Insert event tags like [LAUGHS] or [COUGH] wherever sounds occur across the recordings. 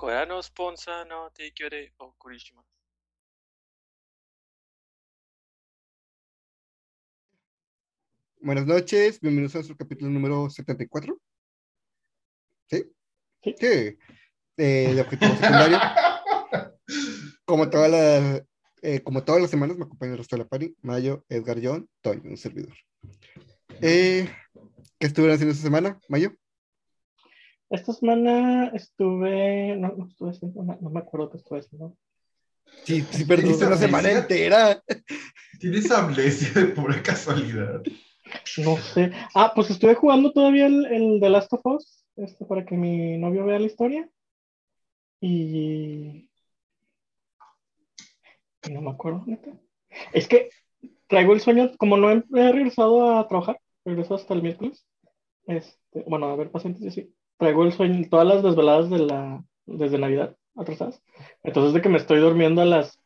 Corano Sponsa no Teikyore eh, o Kurishima. Buenas noches, bienvenidos a nuestro capítulo número 74. ¿Sí? Sí. sí. Eh, el objetivo secundario. [LAUGHS] como, todas las, eh, como todas las semanas me acompaña el resto de la party, Mayo, Edgar John, Toy, un servidor. Eh, ¿Qué estuvieron haciendo esta semana, Mayo? Esta semana estuve, no, no estuve haciendo, no, no me acuerdo qué estuve haciendo. Sí, sí, perdiste una semana entera. ¿Tienes amnesia de pura casualidad? No sé. Ah, pues estuve jugando todavía el, el The Last of Us, este, para que mi novio vea la historia. Y... y no me acuerdo, neta. Es que traigo el sueño, como no he, he regresado a trabajar, regreso hasta el miércoles. Este, bueno, a ver, pacientes, y así. Traigo el sueño, todas las desveladas de la, desde Navidad atrasadas. Entonces, de que me estoy durmiendo a las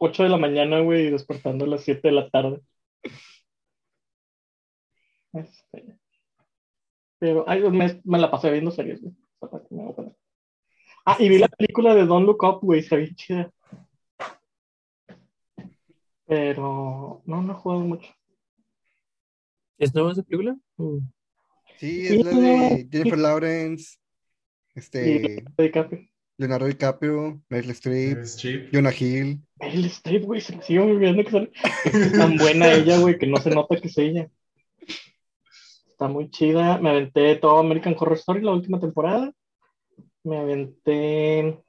8 de la mañana, güey, y despertando a las 7 de la tarde. Este, pero ay, me, la pasé viendo series, güey. Ah, y vi la película de Don't Look Up, güey, está bien chida. Pero no, no he jugado mucho. ¿Es nueva esa película? Mm. Sí, es la de Jennifer Lawrence, este, DiCaprio. Leonardo DiCaprio, Meryl Streep. Jonah Hill. Meryl Streep, güey, se me sigue olvidando que sale. Es tan buena ella, güey, que no se nota que es ella. Está muy chida. Me aventé todo American Horror Story la última temporada. Me aventé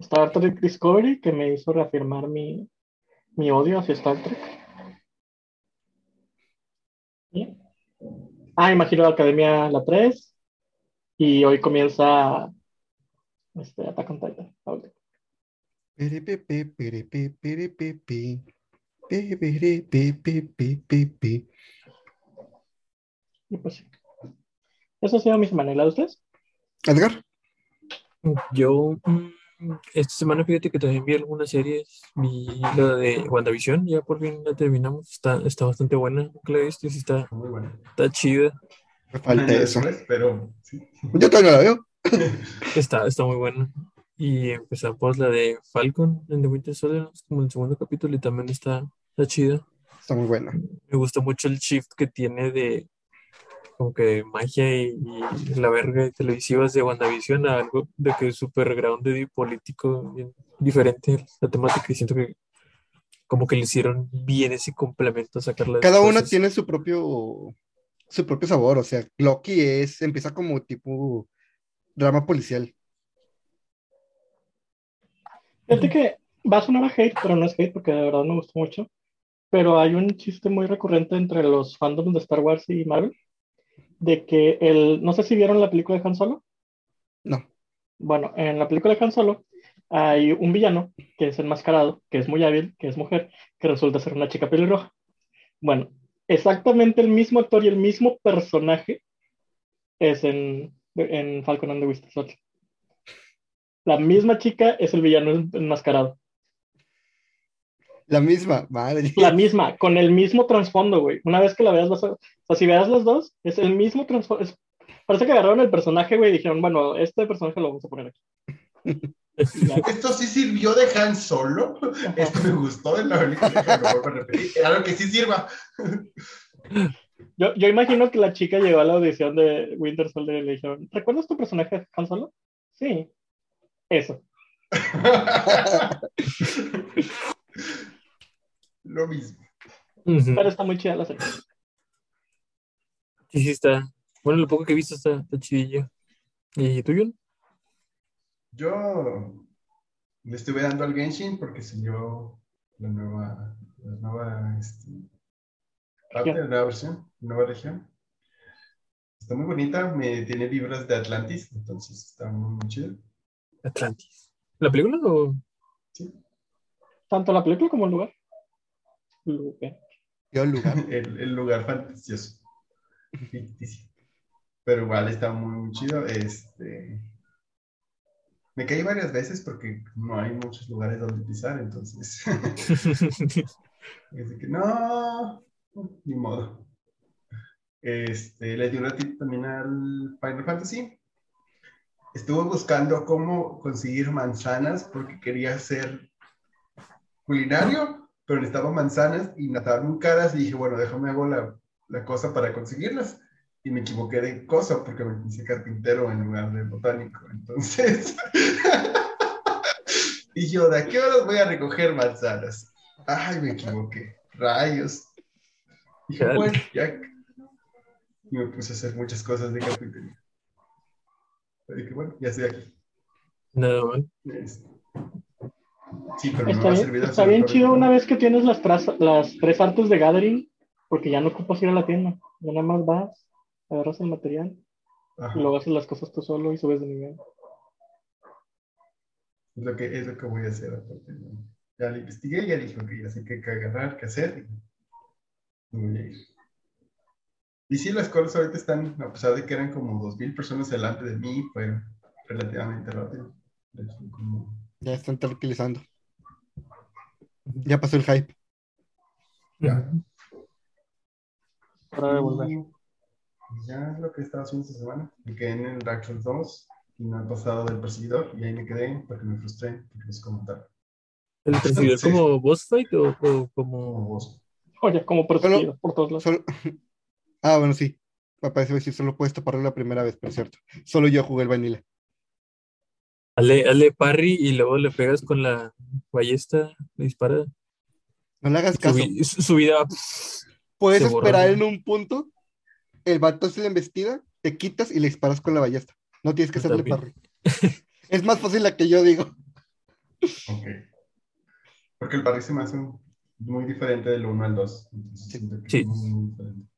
Star Trek Discovery, que me hizo reafirmar mi, mi odio hacia Star Trek. ¿Sí? Ah, imagino la Academia la 3. Y hoy comienza este, Attack on Titan. Perepepe, perepepe. Y pues sí. Eso ha sido mi semana. ¿Y la de ustedes? Edgar, Yo, mm, esta semana fíjate que también vi algunas series. Vi la de WandaVision, ya por fin la terminamos. Está, está bastante buena. ¿Nunca la viste? Sí, está, Muy está chida. me falta eso. pero sí. Yo todavía la veo. [LAUGHS] Está, está muy buena. Y empezamos la de Falcon en The Winter Soldier, como el segundo capítulo y también está, está chida. Está muy buena. Me gusta mucho el shift que tiene de como que magia y, y la verga de televisivas de WandaVision a algo de que es súper grounded y político, bien diferente la temática y siento que como que le hicieron bien ese complemento a sacarla Cada una cosas. tiene su propio, su propio sabor. O sea, Loki es, empieza como tipo drama policial. Fíjate que va a sonar a hate, pero no es hate porque de verdad me gustó mucho. Pero hay un chiste muy recurrente entre los fandoms de Star Wars y Marvel de que el, no sé si vieron la película de Han Solo. No. Bueno, en la película de Han Solo hay un villano que es enmascarado, que es muy hábil, que es mujer, que resulta ser una chica pelirroja. Bueno, exactamente el mismo actor y el mismo personaje es en, en Falcon and the Winter Soldier. La misma chica es el villano enmascarado. La misma, madre. La misma, con el mismo trasfondo, güey. Una vez que la veas, vas a... O sea, si veas las dos, es el mismo trasfondo. es- Parece que agarraron el personaje, güey, y dijeron, bueno, este personaje lo vamos a poner aquí. Esto sí sirvió de Han Solo. Esto me gustó de la película. que lo vuelvo a repetir. Claro que sí sirva. Yo, yo imagino que la chica llegó a la audición de Winter Soldier y le dijeron, ¿recuerdas tu personaje Han Solo? Sí. Eso. [LAUGHS] Lo mismo. Pero está muy chida la serie. Sí, sí está. Bueno, lo poco que he visto está, está chidillo. ¿Y tú, John? Yo le estuve dando al Genshin porque salió la nueva, la nueva este, parte, la nueva versión, nueva región. Está muy bonita, me tiene vibras de Atlantis, entonces está muy, muy chido. Atlantis. ¿La película o...? Sí. Tanto la película como el lugar. Lugar. [LAUGHS] El, el lugar fantasioso. Ficticio. Pero igual está muy, muy chido. Este, me caí varias veces porque no hay muchos lugares donde pisar, entonces. [LAUGHS] Que no, ni modo. Este, le di un ratito también al Final Fantasy. estuve buscando cómo conseguir manzanas porque quería ser culinario, pero necesitaba manzanas y me estaban muy caras y dije, bueno, déjame hago la, la cosa para conseguirlas. Y me equivoqué de cosa porque me hice carpintero en lugar de botánico. Entonces, y yo, ¿de qué horas voy a recoger manzanas? Ay, me equivoqué. Rayos. Dije, Chale. bueno, ya. Y me puse a hacer muchas cosas de carpintería. Pero dije, bueno, ya estoy aquí. Nada mal. Sí, pero no Está me va a servir está bien chido una vez que tienes las, las tres artes de Gathering, porque ya no ocupas ir a la tienda. Ya nada más vas, agarras el material Ajá. y luego haces las cosas tú solo y subes de nivel. Es lo que, es lo que voy a hacer. ¿no? Ya lo investigué, ya dije, ok, ya sé qué qué agarrar, qué hacer. Y me voy a ir. Y sí, las cosas ahorita están, a pesar de que eran como 2.000 personas delante de mí, fue relativamente rápido. Como- Ya están tranquilizando. Ya pasó el hype. ya. Hora de volver. Y ya es lo que he estado haciendo esta semana. Me quedé en el Dark Souls 2 y no he pasado del perseguidor y ahí me quedé porque me frustré, porque cómo matar. ¿El perseguidor [LAUGHS] Sí. como boss fight o, o Como como.? vos. Oye, como perseguido por todos lados. Solo... [LAUGHS] Ah, bueno, sí. Me parece decir, solo puedes taparlo la primera vez, pero es cierto. Solo yo jugué el vanilla. Hazle, hazle parry y luego le pegas con la ballesta, le dispara. No le hagas caso. su- su vida. Puedes se borra, esperar en un punto, el vato hace la embestida, te quitas y le disparas con la ballesta. No tienes que hacerle parry. es más fácil la que yo digo. Ok. Porque el parry se me hace muy diferente del 1 al 2. Entonces, Sí. siento que Sí. es muy, muy diferente.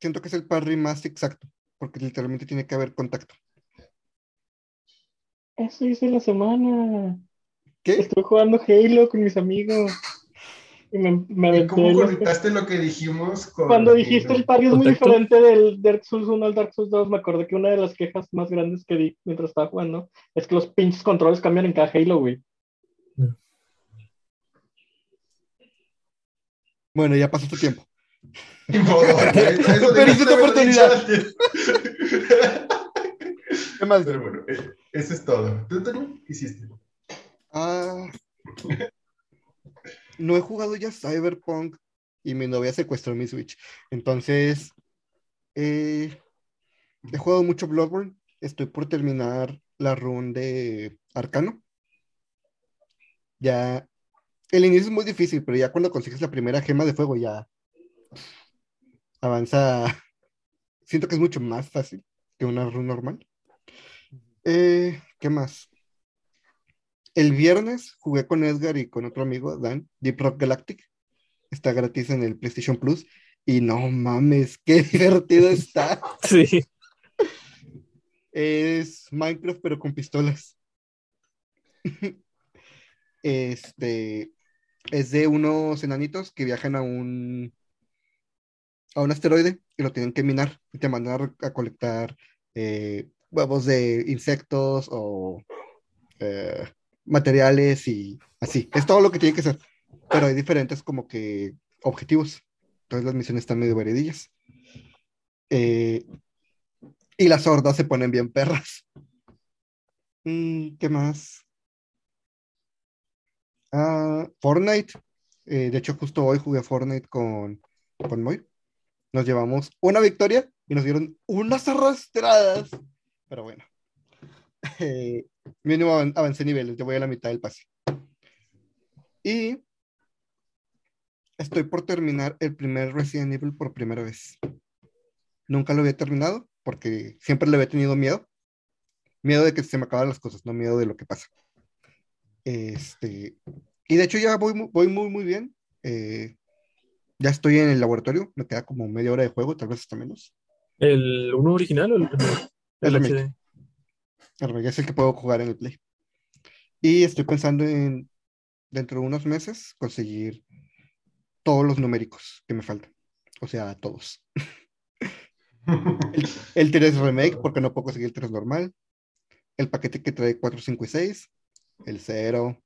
Siento que es el parry más exacto, porque literalmente tiene que haber contacto. Eso hice la semana. ¿Qué? Estuve jugando Halo con mis amigos. Y me, me ¿Y cómo conectaste lo que dijimos con Cuando dijiste el parry es muy diferente del Dark Souls 1 al Dark Souls 2, me acordé que una de las quejas más grandes que di mientras estaba jugando es que los pinches controles cambian en cada Halo, güey. Bueno, ya pasó tu tiempo. [LAUGHS] Perdiste tu oportunidad. ¿Qué más? Pero bueno, eh, eso es todo. ¿Tú? ¿Qué hiciste? Ah, no he jugado ya Cyberpunk y mi novia secuestró mi Switch. Entonces, eh, he jugado mucho Bloodborne. Estoy por terminar la run de Arcano. Ya, el inicio es muy difícil, pero ya cuando consigues la primera gema de fuego ya avanza. [LAUGHS] Siento que es mucho más fácil que una run normal. Eh, ¿qué más? El viernes jugué con Edgar y con otro amigo, Dan, Deep Rock Galactic. Está gratis en el PlayStation Plus. Y no mames, qué [LAUGHS] divertido está. Sí. Es Minecraft, pero con pistolas. [LAUGHS] Este es de unos enanitos que viajan a un a un asteroide y lo tienen que minar y te mandan a, colectar eh, huevos de insectos o eh, materiales y así. Es todo lo que tiene que ser. Pero hay diferentes como que objetivos. Entonces las misiones están medio veredillas. Eh, y las hordas se ponen bien perras. ¿Qué más? Ah, Fortnite. Eh, de hecho, justo hoy jugué Fortnite con, con Moy. Nos llevamos una victoria y nos dieron unas arrastradas. Pero bueno. Eh, [LAUGHS] mínimo avan- avancé niveles. Yo voy a la mitad del pase. Y estoy por terminar el primer Resident Evil por primera vez. Nunca lo había terminado porque siempre le había tenido miedo. Miedo de que se me acaban las cosas, no miedo de lo que pasa. Este, y de hecho ya voy, voy muy, muy bien. Eh, ya estoy en el laboratorio, me queda como media hora de juego, tal vez hasta menos. ¿El uno original o el, El el remake. Pero ya es el que puedo jugar en el Play. Y estoy pensando en, dentro de unos meses, conseguir todos los numéricos que me faltan. O sea, todos. El 3 Remake, porque no puedo conseguir el 3 normal. El paquete que trae 4, 5 y 6. El 0.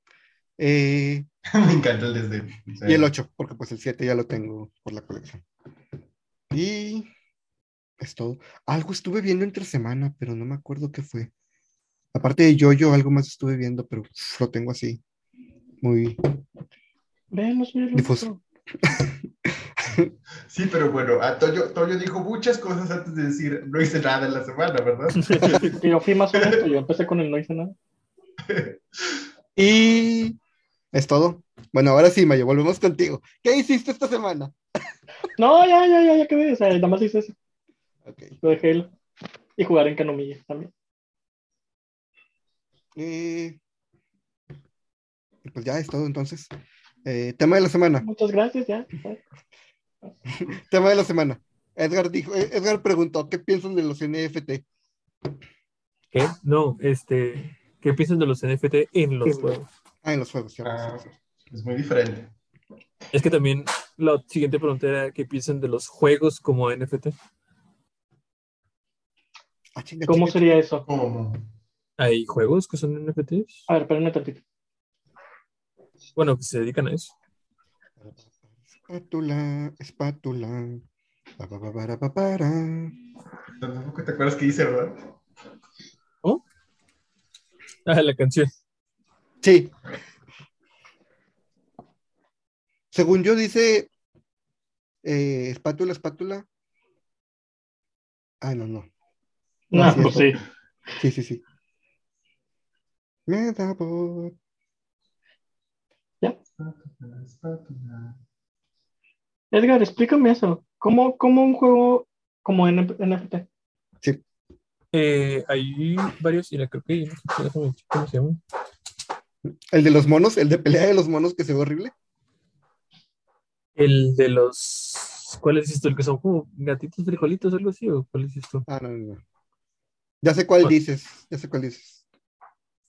eh, [LAUGHS] Me encanta el sea, y el 8, porque pues el 7 ya lo tengo por la colección. Y es todo. Algo estuve viendo entre semana, pero no me acuerdo qué fue. Aparte de Yoyo, algo más estuve viendo, pero uf, lo tengo así. Muy Ven, no soy el Difuso. Sí, pero bueno, a Toyo, Toyo dijo muchas cosas antes de decir no hice nada en la semana, ¿verdad? [LAUGHS] Y Yo fui más honesto, yo empecé con el no hice nada. [LAUGHS] Y es todo. Bueno, ahora sí, Mayo, volvemos contigo. ¿Qué hiciste esta semana? No, ya, ya, ya, ya quedé. O sea, nada más hice eso. Lo de Halo. Y jugar en Canomilla también. Y pues ya es todo entonces. Eh, tema de la semana. Muchas gracias, ya. [LAUGHS] Tema de la semana. Edgar dijo, eh, Edgar preguntó, ¿qué piensan de los NFT? ¿Qué? No, este, ¿qué piensan de los NFT en los juegos? Ah, en los juegos, cierto, Ah, es muy diferente. Es que también la siguiente pregunta era ¿qué piensan de los juegos como NFT? Ah, chinga, ¿Cómo chinga, sería eso? ¿Cómo? ¿Hay juegos que son NFTs? A ver, espérenme tantito. Bueno, que se dedican a eso. Espátula, espátula. Pa, pa, pa, para, pa, para. Tampoco te acuerdas que hice, ¿verdad? Ah, la canción. Sí. Según yo dice eh, espátula, espátula. Ah, no, no. No, Ah, sí, pues sí. Sí, sí, sí. Espátula. Edgar, explícame eso. ¿Cómo, cómo un juego como N- NFT? Eh, hay varios, y creo que hay uno que- déjame checar ¿cómo se llama? El de los monos, el de pelea de los monos que se ve horrible. El de los. ¿Cuál es esto? ¿El que son como gatitos frijolitos o algo así? ¿O cuál es esto? Ah, no, no, no. Ya sé cuál ¿Cuál? dices, ya sé cuál dices.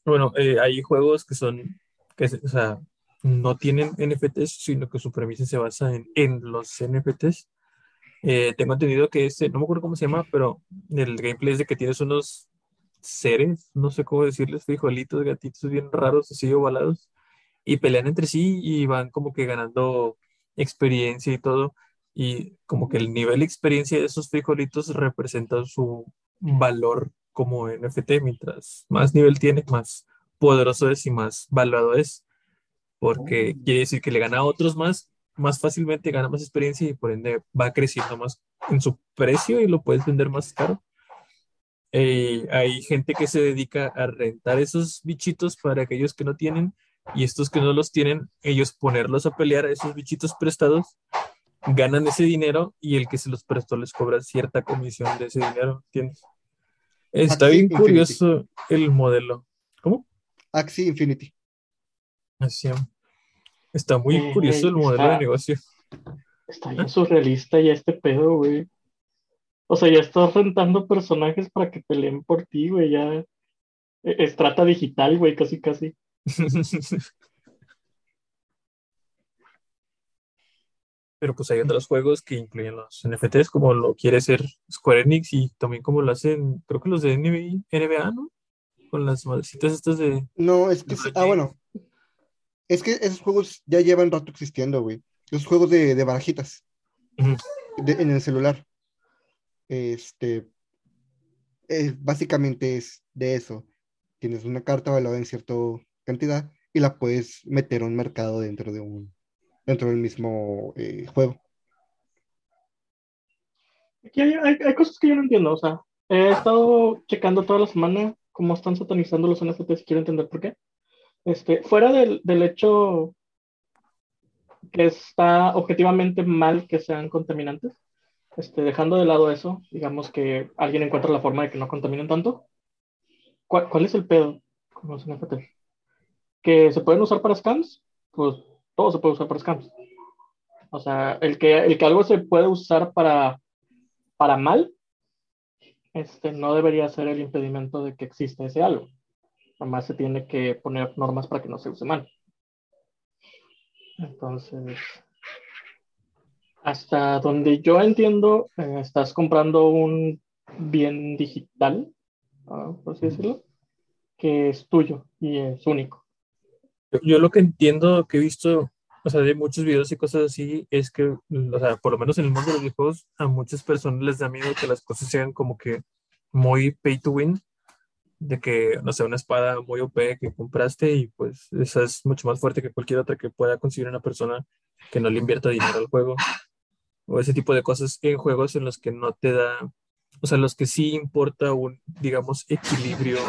Bueno, eh, hay juegos que son. Que, o sea, no tienen NFTs, sino que su premisa se basa en, en los NFTs. Eh, tengo entendido que este, no me acuerdo cómo se llama, pero el gameplay es de que tienes unos seres, no sé cómo decirles, frijolitos, gatitos bien raros, así ovalados, y pelean entre sí y van como que ganando experiencia y todo. Y como que el nivel de experiencia de esos frijolitos representa su valor como NFT. Mientras más nivel tiene, más poderoso es y más valuado es. Porque Oh. quiere decir que le gana a otros más, más fácilmente gana más experiencia y por ende va creciendo más en su precio y lo puedes vender más caro. Eh, hay gente que se dedica a rentar esos bichitos para aquellos que no tienen y estos que no los tienen, ellos ponerlos a pelear a esos bichitos prestados, ganan ese dinero y el que se los prestó les cobra cierta comisión de ese dinero, ¿entiendes? Está Axie bien Infinity. curioso el modelo. ¿Cómo? Axie Infinity. Así. Está muy Eh, curioso el modelo de negocio. Está bien surrealista ya este pedo, güey. O sea, ya estás rentando personajes para que peleen por ti, güey. Ya e- es trata digital, güey, casi, casi. [LAUGHS] Pero pues hay otros juegos que incluyen los NFTs, como lo quiere hacer Square Enix y también como lo hacen, creo que los de NBA, NBA, ¿no? Con las madrecitas estas de... No, es que, ah, bueno. Es que esos juegos ya llevan rato existiendo, güey. Esos juegos de, de barajitas. De- en el celular. Este, eh, básicamente es de eso. Tienes una carta valorada en cierta cantidad y la puedes meter a un mercado dentro de un, dentro del mismo eh, juego. Aquí hay, hay- cosas que yo no entiendo. O sea, he estado checando toda la semana cómo están satanizando los NFTs quiero entender por qué. Este, fuera del, del hecho que está objetivamente mal que sean contaminantes, este, dejando de lado eso, digamos que alguien encuentra la forma de que no contaminen tanto. ¿Cuál, cuál es el pedo con los NFTs? ¿Que se pueden usar para scams? Pues todo se puede usar para scams. O sea, el que, el que algo se puede usar para, para mal, este, no debería ser el impedimento de que exista ese algo. Además se tiene que poner normas para que no se use mal. Entonces, hasta donde yo entiendo, eh, estás comprando un bien digital, por así decirlo, que es tuyo y es único. Yo, lo que entiendo que he visto, o sea, de muchos videos y cosas así, es que, o sea, por lo menos en el mundo de los videojuegos, a muchas personas les da miedo que las cosas sean como que muy pay to win de que, no sé, una espada muy OP que compraste y pues esa es mucho más fuerte que cualquier otra que pueda conseguir una persona que no le invierta dinero al juego. O ese tipo de cosas en juegos en los que no te da, o sea, los que sí importa un, digamos, equilibrio,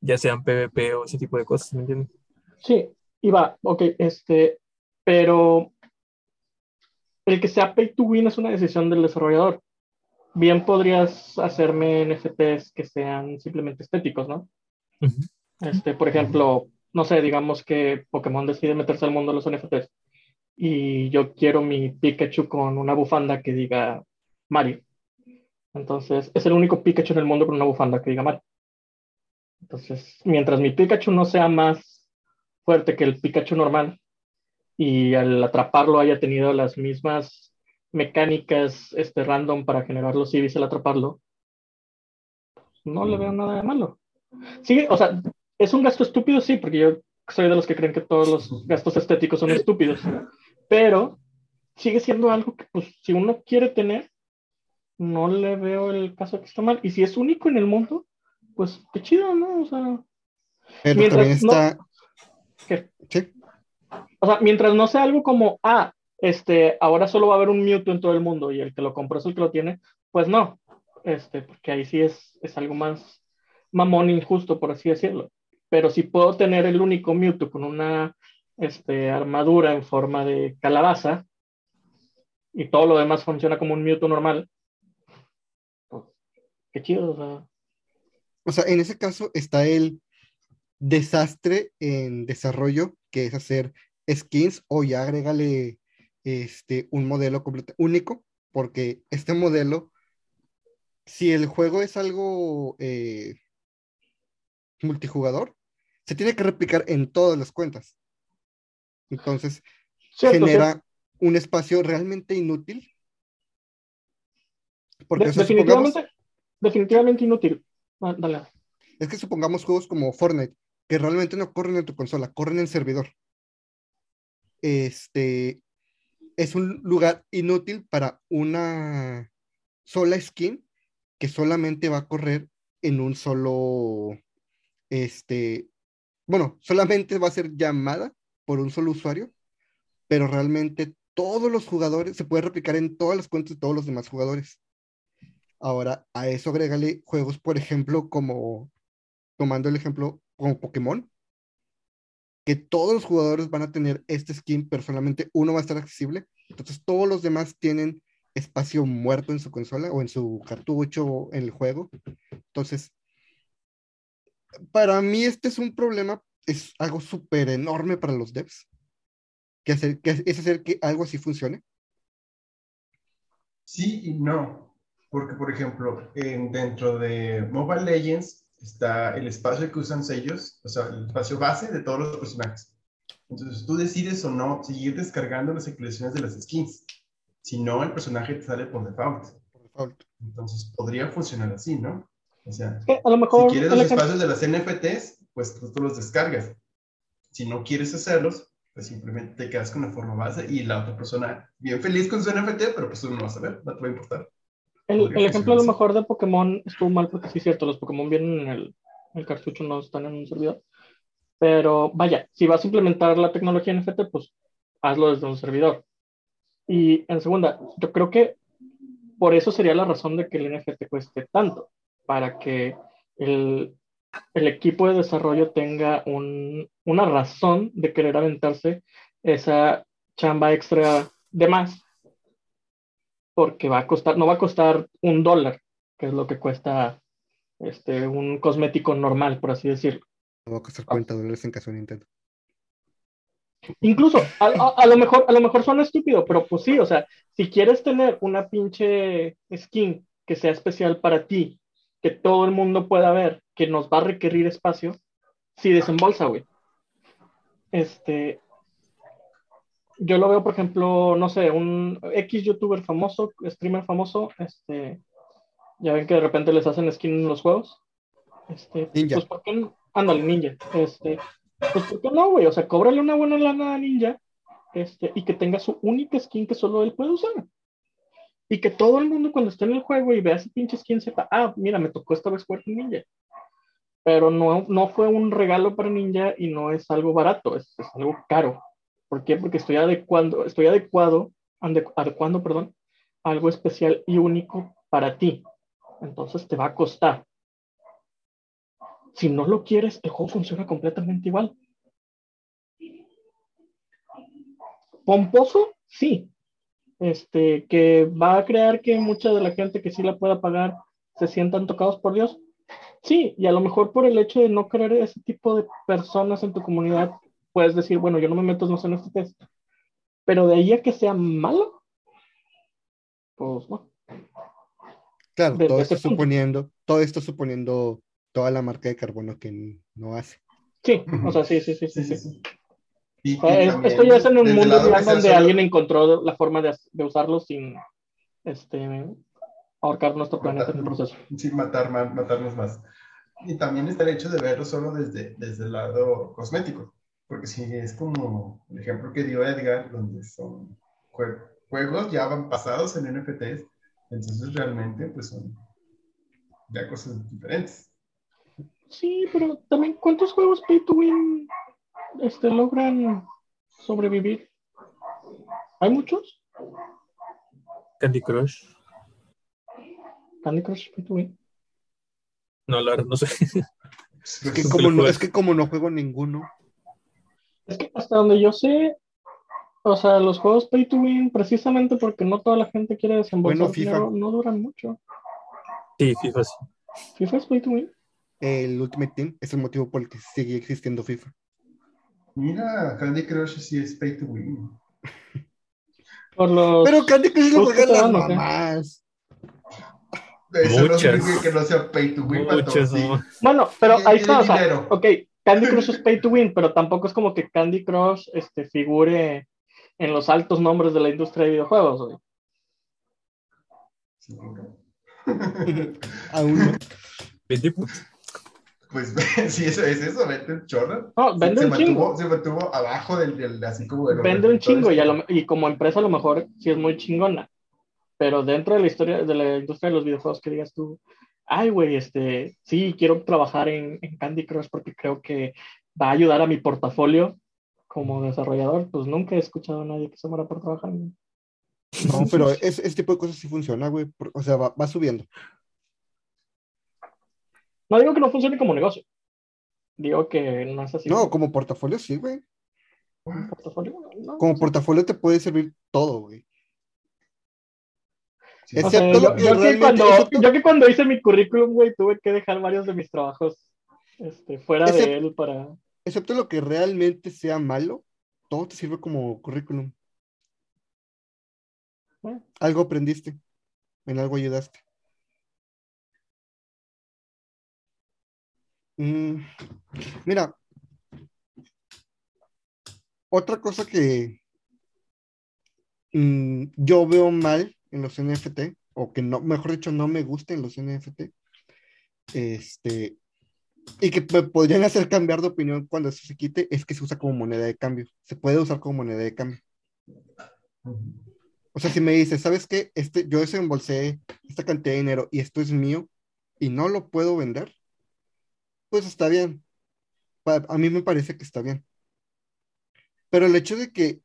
ya sean PvP o ese tipo de cosas, ¿me entiendes? Sí, y va, ok, este, pero el que sea pay to win es una decisión del desarrollador. Bien podrías hacerme NFTs que sean simplemente estéticos, ¿no? Ujú. Este, por ejemplo, no sé, digamos que Pokémon decide meterse al mundo de los NFTs y yo quiero mi Pikachu con una bufanda que diga Mario. Entonces, es el único Pikachu en el mundo con una bufanda que diga Mario. Entonces, mientras mi Pikachu no sea más fuerte que el Pikachu normal y al atraparlo haya tenido las mismas mecánicas este, random para generar los civis al atraparlo, no le veo nada de malo. Sí, o sea, es un gasto estúpido, sí, porque yo soy de los que creen que todos los gastos estéticos son estúpidos, pero sigue siendo algo que, pues, si uno quiere tener, no le veo el caso que está mal. Y si es único en el mundo, pues qué chido, ¿no? O sea, Pero Mientras también no- Sí, O sea, mientras no sea algo como, ah, este, ahora solo va a haber un Mewtwo en todo el mundo y el que lo compró es el que lo tiene, pues no, este, porque ahí sí es, es algo más mamón injusto, por así decirlo. Pero si puedo tener el único Mewtwo con una este, armadura en forma de calabaza y todo lo demás funciona como un Mewtwo normal, pues qué chido, o sea. O sea, en ese caso está el desastre en desarrollo, que es hacer skins o ya agrégale este, un modelo completo, único, porque este modelo, si el juego es algo eh, multijugador, se tiene que replicar en todas las cuentas. Entonces, Cierto, genera cierto. un espacio realmente inútil. Porque De- o sea, supongamos- definitivamente, definitivamente inútil. Ah, dale. Es que supongamos juegos como Fortnite, que realmente no corren en tu consola, corren en servidor. Este es un lugar inútil para una sola skin que solamente va a correr en un solo, este, bueno, solamente va a ser llamada por un solo usuario, pero realmente todos los jugadores se puede replicar en todas las cuentas de todos los demás jugadores. Ahora, a eso agrégale juegos, por ejemplo, como tomando el ejemplo como Pokémon, que todos los jugadores van a tener este skin, pero solamente uno va a estar accesible. Entonces todos los demás tienen espacio muerto en su consola o en su cartucho o en el juego. Entonces, para mí este es un problema, es algo súper enorme para los devs, que, hacer, que es hacer que algo así funcione. Sí y no, porque por ejemplo, en- dentro de Mobile Legends está el espacio que usan ellos, o sea, el espacio base de todos los personajes. Entonces tú decides o no seguir descargando las actualizaciones de las skins. Si no, el personaje te sale por default. Por default. Entonces podría funcionar así, ¿no? O sea, Que a lo mejor si quieres los espacios de las NFTs, pues tú, tú los descargas. Si no quieres hacerlos, pues simplemente te quedas con la forma base y la otra persona bien feliz con su NFT, pero pues tú no vas a ver, no te va a importar. El, el ejemplo a lo mejor de Pokémon estuvo mal porque sí es cierto, los Pokémon vienen en el, el cartucho, no están en un servidor. Pero vaya, si vas a implementar la tecnología NFT, pues hazlo desde un servidor. Y en segunda, yo creo que por eso sería la razón de que el NFT cueste tanto, para que el, el equipo de desarrollo tenga un- una razón de querer aventarse esa chamba extra de más porque va a costar, no va a costar un dólar, que es lo que cuesta este, un cosmético normal, por así decirlo. No va a costar 40 dólares en caso de Nintendo. Incluso, a, a- a lo mejor, a lo mejor suena estúpido, pero pues sí, o sea, si quieres tener una pinche skin que sea especial para ti, que todo el mundo pueda ver, que nos va a requerir espacio, sí desembolsa, güey. Este, yo lo veo, por ejemplo, no sé, un X youtuber famoso, streamer famoso, este, ya ven que de repente les hacen skin en los juegos. Este, Ninja. Pues, ¿por qué no? Ándale, ninja. Este, pues, ¿por qué no, güey? O sea, cóbrale una buena lana a ninja, este, y que tenga su única skin que solo él puede usar. Y que todo el mundo cuando esté en el juego y vea ese pinche skin sepa, ah, mira, me tocó esta vez jugar con ninja. pero no, no fue un regalo para Ninja y no es algo barato, es, es algo caro. ¿Por qué? Porque estoy adecuando, estoy adecuado, adecuando, perdón, algo especial y único para ti. Entonces te va a costar. Si no lo quieres, el juego funciona completamente igual. Pomposo, sí. Este, que va a crear que mucha de la gente que sí la pueda pagar se sientan tocados por Dios. Sí, y a lo mejor por el hecho de no querer ese tipo de personas en tu comunidad, puedes decir, bueno, yo no me meto más en este test. Pero de ahí a que sea malo, pues no. Claro, Desde todo esto punto. suponiendo, todo esto suponiendo toda la marca de carbono que no hace. Sí, o sea, sí, sí, sí, sí. Sí, sí, sí. sí. Y- O sea, y es- también, esto ya es en un mundo sea donde solo- alguien encontró la forma de, de usarlo sin este, ahorcar nuestro planeta en el proceso. Sí, matar, ma- matarnos más. Y también está el hecho de verlo solo desde, desde el lado cosmético, porque si es como el ejemplo que dio Edgar, donde son jue- juegos ya van pasados en NFTs, entonces realmente pues son ya cosas diferentes. Sí, pero también, ¿cuántos juegos pay to win este, logran sobrevivir? ¿Hay muchos? Candy Crush. Candy Crush pay to win. No, la verdad, no sé. Es que, [LAUGHS] como no, es que como no juego ninguno, Es que hasta donde yo sé, o sea, los juegos pay to win, precisamente porque no toda la gente quiere desembolsar Bueno, FIFA. dinero, no duran mucho. Sí, FIFA sí. FIFA es pay to win. el Ultimate Team es el motivo por el que sigue existiendo FIFA. Mira, Candy Crush sí es pay to win. [LAUGHS] Por los... Pero Candy Crush lo juegan las mamás. Eso no Muchas. significa que no sea pay to win, Muchas, sí. no. Bueno, pero Sí, ahí está, o sea, ok, Candy Crush es pay to win, pero tampoco es como que Candy Crush este, figure en los altos nombres de la industria de videojuegos, güey. Seguro. [LAUGHS] Aún no. Vete, pues, Pues [LAUGHS] sí, eso es eso, vete un chorro. No, vende se, un chingo. mantuvo, se mantuvo abajo del, del así como de Vende un chingo y, a reflectores. lo- y como empresa a lo mejor sí es muy chingona. Pero dentro de la historia de la industria de los videojuegos que digas tú, ay, güey, este, sí, quiero trabajar en, en Candy Crush porque creo que va a ayudar a mi portafolio como desarrollador, pues nunca he escuchado a nadie que se muera por trabajar No, pero es- ese tipo de cosas sí funciona, güey. O sea, va, va subiendo. No digo que no funcione como negocio. Digo que no es así. No, como portafolio sí, güey. como portafolio. No, Como portafolio te puede servir todo, güey. Sí. O sea, excepto yo, lo que yo que realmente- cuando, excepto- yo que cuando hice mi currículum, güey, tuve que dejar varios de mis trabajos este, fuera de él para... Excepto lo que realmente sea malo, todo te sirve como currículum. Bueno. Algo aprendiste, en algo ayudaste. Mm, mira, otra cosa que mm, yo veo mal en los NFT, o que no, mejor dicho, no me gusta en los NFT, este, y que podrían hacer cambiar de opinión cuando eso se quite, es que se usa como moneda de cambio. Se puede usar como moneda de cambio. O sea, si me dices, ¿sabes qué? Este, yo desembolsé esta cantidad de dinero y esto es mío y no lo puedo vender, pues está bien. A mí me parece que está bien. Pero el hecho de que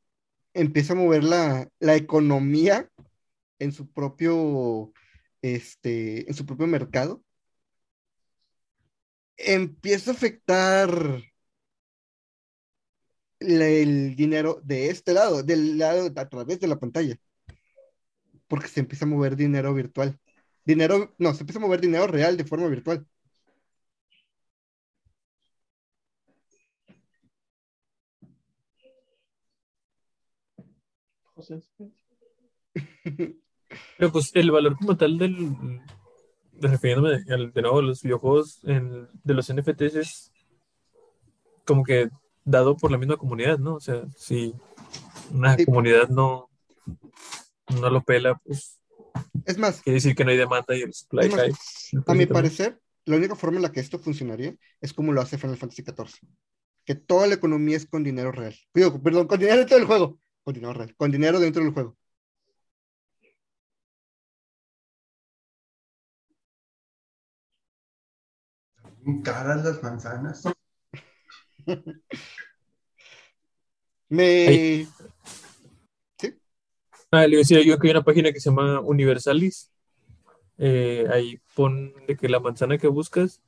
empiece a mover la, la economía en su propio, este, en su propio mercado, empieza a afectar el dinero de este lado, del lado a través de la pantalla. Porque se empieza a mover dinero virtual. Dinero, no, se empieza a mover dinero real de forma virtual. [LAUGHS] Pero pues el valor como tal del, refiriéndome al- de nuevo a los videojuegos en- de los NFTs es como que dado por la misma comunidad, ¿no? O sea, si una Sí. comunidad no, no lo pela, pues Es más, quiere decir que no hay demanda y el supply más, a mi parecer, la única forma en la que esto funcionaría es como lo hace Final Fantasy XIV. Que toda la economía es con dinero real. Digo, perdón, con dinero dentro del juego. Con dinero real. Con dinero dentro del juego. Bien caras las manzanas. [LAUGHS] Me. Ay. Ah, le iba a decir yo que hay una página que se llama Universalis. Eh, ahí pon de que la manzana que buscas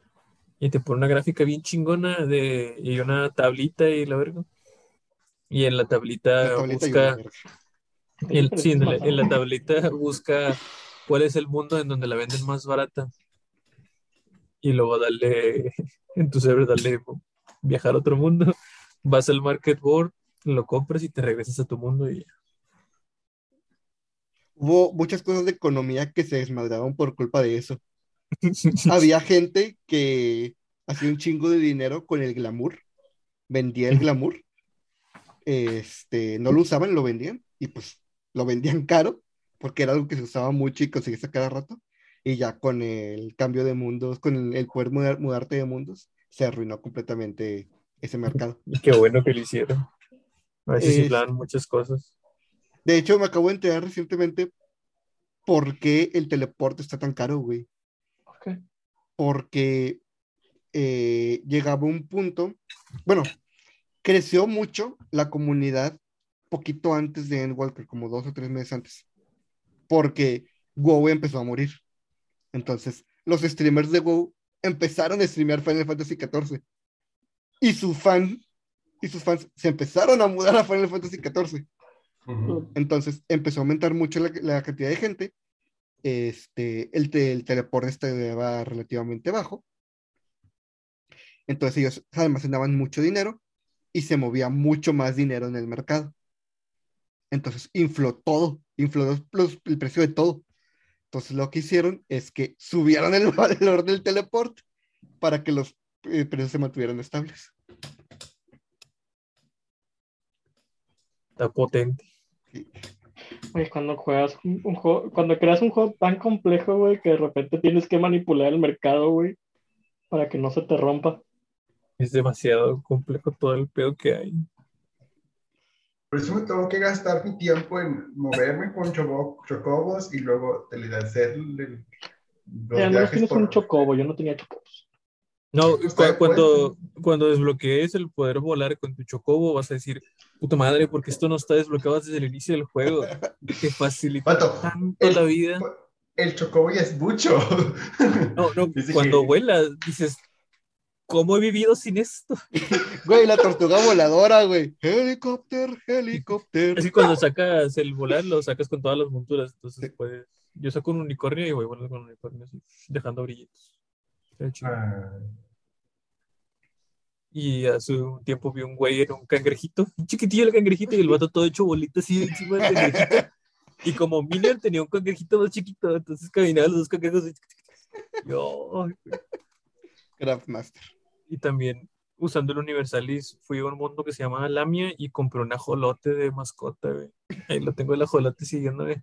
y te pone una gráfica bien chingona de, y una tablita y la verga. Y en la tablita, La tablita y busca, sí, en la, en la [LAUGHS] tablita busca cuál es el mundo en donde la venden más barata. Y luego dale, [LAUGHS] en tu server, dale viajar a otro mundo. Vas al market board, lo compras y te regresas a tu mundo y Hubo muchas cosas de economía que se desmadraron por culpa de eso. [LAUGHS] Había gente que hacía un chingo de dinero con el glamour, vendía el glamour, este, no lo usaban, lo vendían y pues lo vendían caro porque era algo que se usaba mucho y conseguías a cada rato y ya con el cambio de mundos, con el, poder mudar- mudarte de mundos, se arruinó completamente ese mercado. Y [LAUGHS] qué bueno que lo hicieron. A veces muchas cosas. De hecho, me acabo de enterar recientemente por qué el teleporte está tan caro, güey. ¿Por qué? porque eh, llegaba un punto, bueno, creció mucho la comunidad poquito antes de Endwalker, como dos o tres meses antes, porque WoW empezó a morir. Entonces, los streamers de WoW empezaron a streamear Final Fantasy XIV y su fan y sus fans se empezaron a mudar a Final Fantasy XIV. Entonces empezó a aumentar mucho la, la cantidad de gente. Este, el, te- el teleporte estaba relativamente bajo. Entonces ellos almacenaban mucho dinero y se movía mucho más dinero en el mercado. Entonces infló todo, infló los- los- el precio de todo. Entonces lo que hicieron es que subieron el [LAUGHS] valor del teleporte para que los eh, precios se mantuvieran estables. Está potente. Güey, cuando juegas un, un juego, cuando creas un juego tan complejo, güey, que de repente tienes que manipular el mercado, güey, para que no se te rompa. Es demasiado complejo todo el pedo que hay. Por eso me tengo que gastar mi tiempo en moverme con chocobos y luego hacer el- el- los Ya no viajes tienes por- un chocobo, yo no tenía chocobos. No, cu- cuando, cuando desbloquees el poder volar con tu chocobo, vas a decir, puta madre, porque esto no está desbloqueado desde el inicio del juego. [LAUGHS] Te facilita Vato, tanto el- la vida. El chocobo ya es mucho. No, no, [LAUGHS] cuando que- vuelas, dices, ¿cómo he vivido sin esto? [LAUGHS] Güey, la tortuga voladora, güey. Helicóptero, helicóptero. Así cuando sacas el volar, lo sacas con todas las monturas. Entonces, pues, yo saco un unicornio y voy volando con un unicornio, así, dejando brillitos. Ah, Y hace un tiempo vi un güey en un cangrejito, un chiquitillo el cangrejito, y el vato todo hecho bolita así encima del cangrejito. Y como Minion tenía un cangrejito más chiquito, entonces caminaba los dos cangrejos. así, Yo, Craftmaster. Y también usando el Universalis fui a un mundo que se llama Lamia y compré un ajolote de mascota, güey. Ahí lo tengo el ajolote siguiéndome.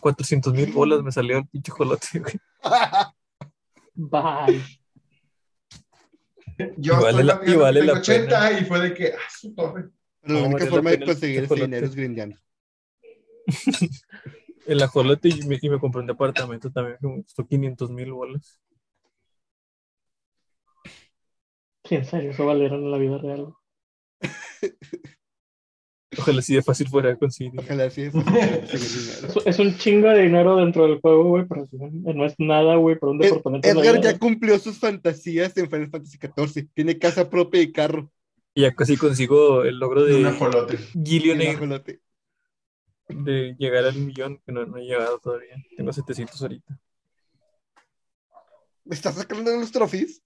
400 mil bolas me salió el pinche ajolote, güey. Bye. Yo Y vale la- y vale la 80 y fue de que, ah, su torre. La No, única vale la forma de pena el conseguir ese dinero es grindeando. [LAUGHS] El ajolote y me, y me compré un departamento también que me costó 500 mil bolas. En serio, eso valieron en la vida real. [LAUGHS] Ojalá así de fácil fuera de conseguir. Ojalá así es. conseguir [LAUGHS] dinero. Es, un chingo de dinero dentro del juego, güey, pero no es nada, güey, para un departamento. Edgar ya cumplió sus fantasías en Final Fantasy XIV. Tiene casa propia y carro. Y ya casi consigo el logro De un de ajolote. Ajolote. de llegar al millón, que no, no he llegado todavía. Tengo 700 ahorita. ¿Me estás sacando de los trophies?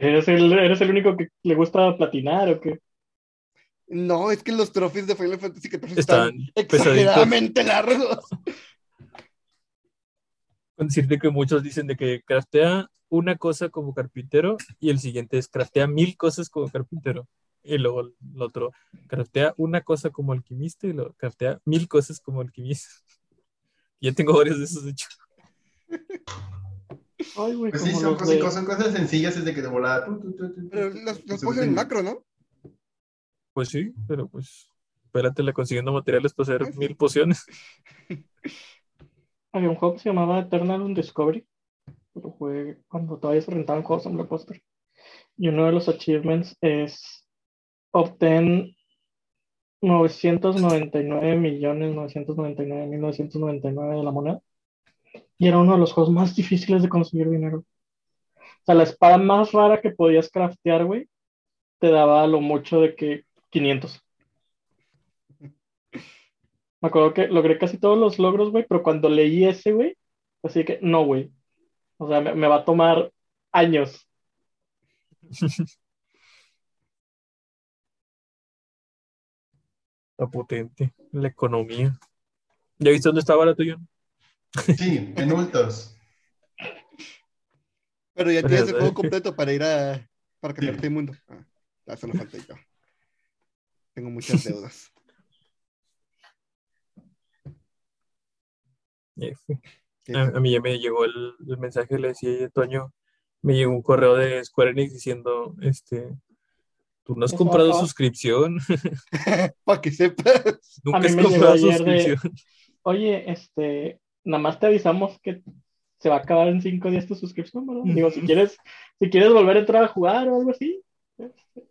¿Eres el, ¿Eres el único que le gusta platinar o qué? No, es que los trophies de Final Fantasy XIV Están están exageradamente largos. Con decirte que muchos dicen de que craftea una cosa como carpintero y el siguiente es craftea mil cosas como carpintero. Y luego el otro, craftea una cosa como alquimista y luego craftea mil cosas como alquimista. [LAUGHS] Ya tengo varios de esos, de hecho. [LAUGHS] Ay, güey, Pues sí, son, los cosas, de- son cosas sencillas desde que de volada. tu, tu, tu, tu, tu. Pero los, los Se puse en macro, ¿no? Pues sí, pero pues espérate la consiguiendo materiales para hacer mil pociones. [LAUGHS] Había un juego que se llamaba Eternal Discovery, Lo jugué cuando todavía se rentaban cosas en Blockbuster. Y uno de los achievements es obtén 999 millones 999 mil 999 de la moneda. Y era uno de los juegos más difíciles de conseguir dinero. O sea, la espada más rara que podías craftear, güey, te daba lo mucho de que 500. Me acuerdo que logré casi todos los logros, güey, pero cuando leí ese, güey, así que no, güey. O sea, me, va a tomar años. [LAUGHS] Está potente. La economía. ¿Ya viste dónde está barato, John? Sí, en ultos. Pero ya tienes el juego sabes. completo para ir a. para cambiarte de mundo. Ah, eso no falta yo. Tengo muchas deudas. A, a mí ya me llegó el, el mensaje, le decía a Toño, me llegó un correo de Square Enix diciendo, este, tú no has comprado suscripción, [LAUGHS] [LAUGHS] Para que sepas. nunca mí has me llegó comprado ayer de- suscripción. Oye, este, nada más te avisamos que se va a acabar en cinco días tu suscripción, ¿verdad? Digo, si quieres, si quieres volver a entrar a jugar o algo así. este,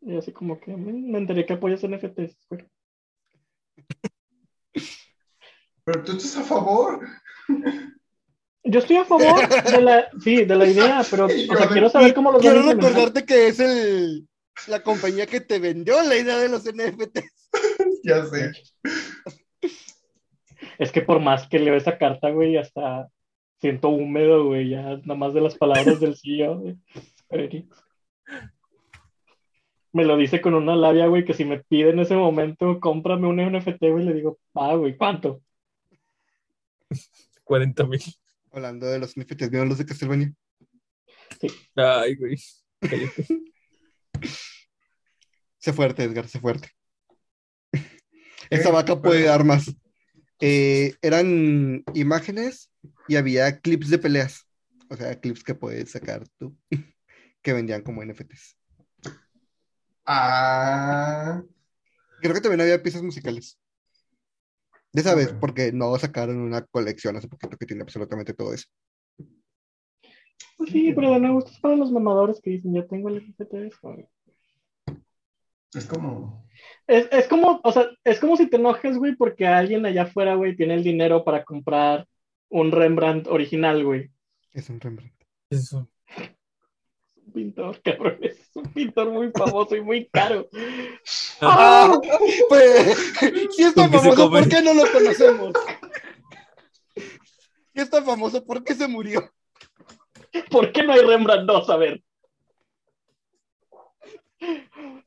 Y así como que mm, me enteré que apoyas NFTs. Pero tú estás a favor. Yo estoy a favor de la, sí, de la idea, pero o sea, quiero saber cómo los van a Quiero recordarte que es el, la compañía que te vendió la idea de los NFTs. Ya sé. [LAUGHS] Es que por más que leo esa carta, güey, hasta siento húmedo, güey, ya nada más de las palabras del CEO de. Me lo dice con una labia, güey, que si me pide en ese momento, cómprame un NFT, güey, le digo, ah, güey, ¿cuánto? [LAUGHS] 40 mil. Hablando de los NFTs, ¿vieron los de Castlevania? Ay, güey. Sé fuerte, Edgar, sé fuerte. [LAUGHS] Esa vaca puede dar más. Eh, eran imágenes y había clips de peleas. O sea, clips que puedes sacar tú, [LAUGHS] que vendían como NFTs. Ah, Creo que también había piezas musicales. De esa vez, porque no sacaron una colección hace poquito que tiene absolutamente todo eso. Pues sí, pero de nuevo, esto es para los mamadores que dicen, ya tengo el NFT de eso. Es como. Es, es como, o sea, es como si te enojes, güey, porque alguien allá afuera, güey, tiene el dinero para comprar un Rembrandt original, güey. Es un Rembrandt. Eso. Un pintor, cabrón, [LAUGHS] es un pintor muy famoso y muy caro. [LAUGHS] ¡Ah! Pues, [LAUGHS] si es tan ¿Con qué se famoso? ¿por qué no lo conocemos? Si es tan famoso, ¿por qué se murió? ¿Por qué no hay Rembrandt 2? A ver.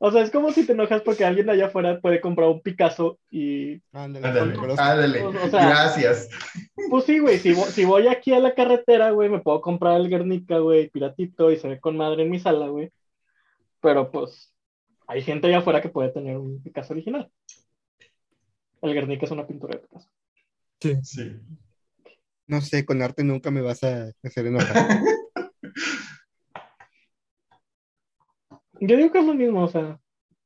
O sea, es como si te enojas porque alguien allá afuera puede comprar un Picasso y... Ándale, Ándale. O- sea- Gracias. Pues sí, güey, si, si voy aquí a la carretera, güey, me puedo comprar el Guernica, güey, piratito y se ve con madre en mi sala, güey. Pero pues, hay gente allá afuera que puede tener un Picasso original. El Guernica es una pintura de Picasso. Sí. Sí. No sé, con arte nunca me vas a hacer enojar. [LAUGHS] Yo digo que es lo mismo, o sea,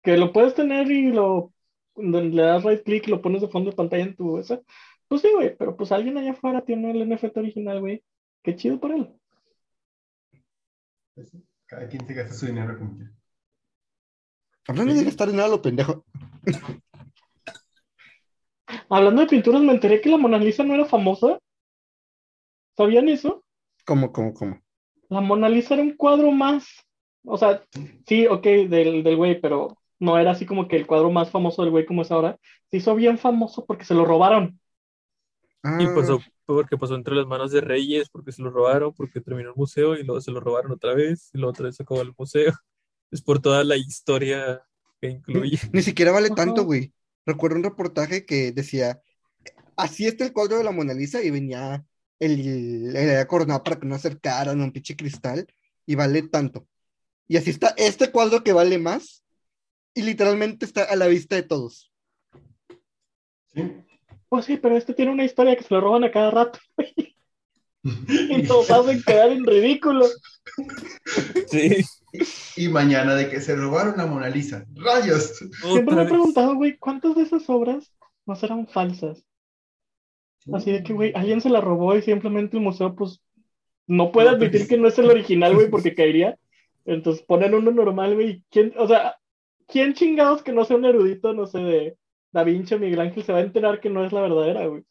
que lo puedes tener y lo le das right click y lo pones de fondo de pantalla en tu esa. Pues sí, güey, pero pues alguien allá afuera tiene el NFT original, güey. Qué chido por él. Pues Cada quien se gasta su dinero como quiera. Hablando de gastar nada lo pendejo. [LAUGHS] Hablando de pinturas, me enteré que la Mona Lisa no era famosa. ¿Sabían eso? ¿Cómo, cómo, cómo? La Mona Lisa era un cuadro más. O sea, sí, ok, del, del güey, pero no era así como que el cuadro más famoso del güey como es ahora. Se hizo bien famoso porque se lo robaron. Ah, Y pasó porque pasó entre las manos de Reyes, porque se lo robaron, porque terminó el museo y luego se lo robaron otra vez, y luego otra vez se acabó el museo. [LAUGHS] Es por toda la historia que incluye. Ni siquiera vale Ajá. tanto, güey. Recuerdo un reportaje que decía, así está el cuadro de la Mona Lisa y venía el, el, el coronado para que no acercaran a un pinche cristal y vale tanto. Y así está este cuadro que vale más y literalmente está a la vista de todos. ¿Sí? Pues sí, pero este tiene una historia que se lo roban a cada rato. [LAUGHS] Y nos hacen quedar en ridículo. Sí. Y mañana de que se robaron la Mona Lisa. ¡Rayos! Siempre me he preguntado, güey, ¿cuántas de esas obras no serán falsas? Así de que, güey, alguien se la robó y simplemente el museo, pues, no puede No, admitir pues- que no es el original, güey, [LAUGHS] porque caería. Entonces ponen uno normal, güey. ¿Quién, o sea, ¿quién chingados que no sea un erudito, no sé, de Da Vinci o Miguel Ángel se va a enterar que no es la verdadera, güey?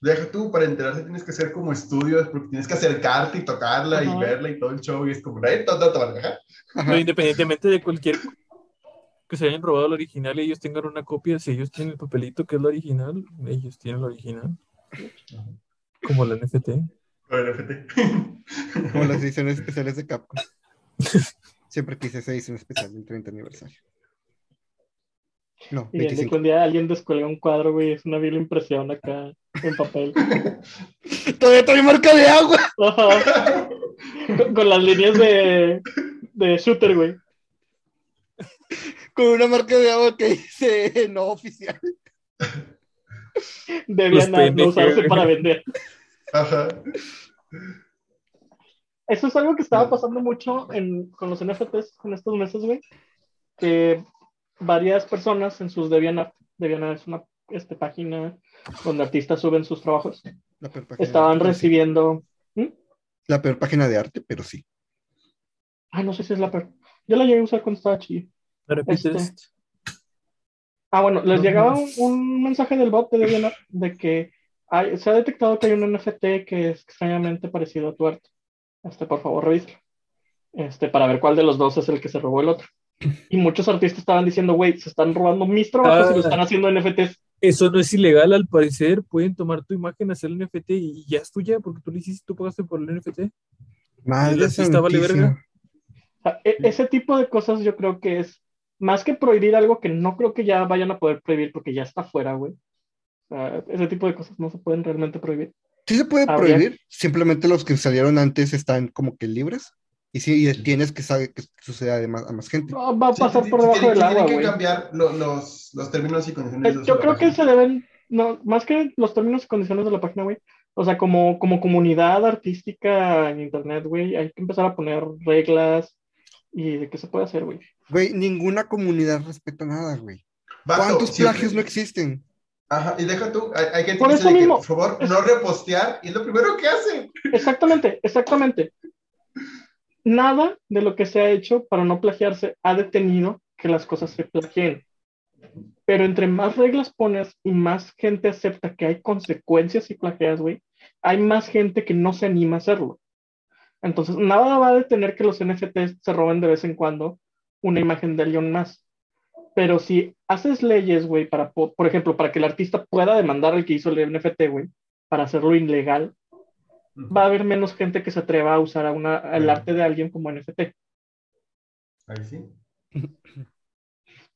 Deja tú, para enterarse tienes que hacer como estudios, porque tienes que acercarte y tocarla Ajá. y verla y todo el show, y es como, "Ay, ta, ta, ta, ajá". Pero independientemente de cualquier que se hayan robado el original y ellos tengan una copia, si ellos tienen el papelito que es la original, ellos tienen la original. Como la NFT. El NFT. Como las ediciones especiales de Capcom. Siempre quise esa edición especial del 30 aniversario. No, Y de que 25. un día alguien descuelga un cuadro, güey, es una vil impresión acá en papel. [LAUGHS] Todavía trae marca de agua. Ajá. con, con las líneas de, de shooter, güey. Con una marca de agua que dice no oficial. Debían no usarse para vender. Ajá. Eso es algo que estaba pasando mucho en, con los NFTs en estos meses, güey. Que varias personas en sus DeviantArt, DeviantArt es una este, página donde artistas suben sus trabajos, La peor página estaban de arte, pero sí. recibiendo... ¿Mm? La peor página de arte, pero sí. Ay, no sé si es la peor. Yo la llegué a usar cuando estaba chido. Este. esto. Ah, bueno, les No, llegaba no. un, un mensaje del bot de DeviantArt de que hay- se ha detectado que hay un NFT que es extrañamente parecido a tu arte. Este, por favor, revísalo. Este, para ver cuál de los dos es el que se robó el otro. Y muchos artistas estaban diciendo, güey, se están robando mis trabajos y lo Ah. están haciendo NFTs. Eso no es ilegal al parecer. Pueden tomar tu imagen, hacer el NFT y ya es tuya porque tú lo hiciste, tú pagaste por el NFT. Madre santísima. verga. O sea, e- ese tipo de cosas yo creo que es más que prohibir algo que no creo que ya vayan a poder prohibir porque ya está fuera, güey. O sea, ese tipo de cosas no se pueden realmente prohibir. Sí se puede Habría- prohibir, simplemente los que salieron antes están como que libres. Y sí, y tienes que saber que suceda a más, a más gente. No, va a pasar sí, por sí, debajo tienen- del tienen agua, que güey. cambiar lo- los, los términos y condiciones Eh, de Yo creo que se deben, no, más que los términos y condiciones de la página, güey. O sea, como, como comunidad artística en internet, güey, hay que empezar a poner reglas y de qué se puede hacer, güey. Güey, ninguna comunidad respeta nada, güey. ¿Cuántos siempre- plagios no existen? Ajá, y deja tú, hay, gente Por eso dice que, por favor, no repostear, y es lo primero que hacen. Exactamente, exactamente. Nada de lo que se ha hecho para no plagiarse ha detenido que las cosas se plagien. Pero entre más reglas pones y más gente acepta que hay consecuencias si plagias, güey, hay más gente que no se anima a hacerlo. Entonces, nada va a detener que los NFTs se roben de vez en cuando una imagen de alguien más. Pero si haces leyes, güey, para, po- por ejemplo, para que el artista pueda demandar al que hizo el NFT, güey, para hacerlo ilegal, va a haber menos gente que se atreva a usar a una, el arte de alguien como NFT. Ahí sí.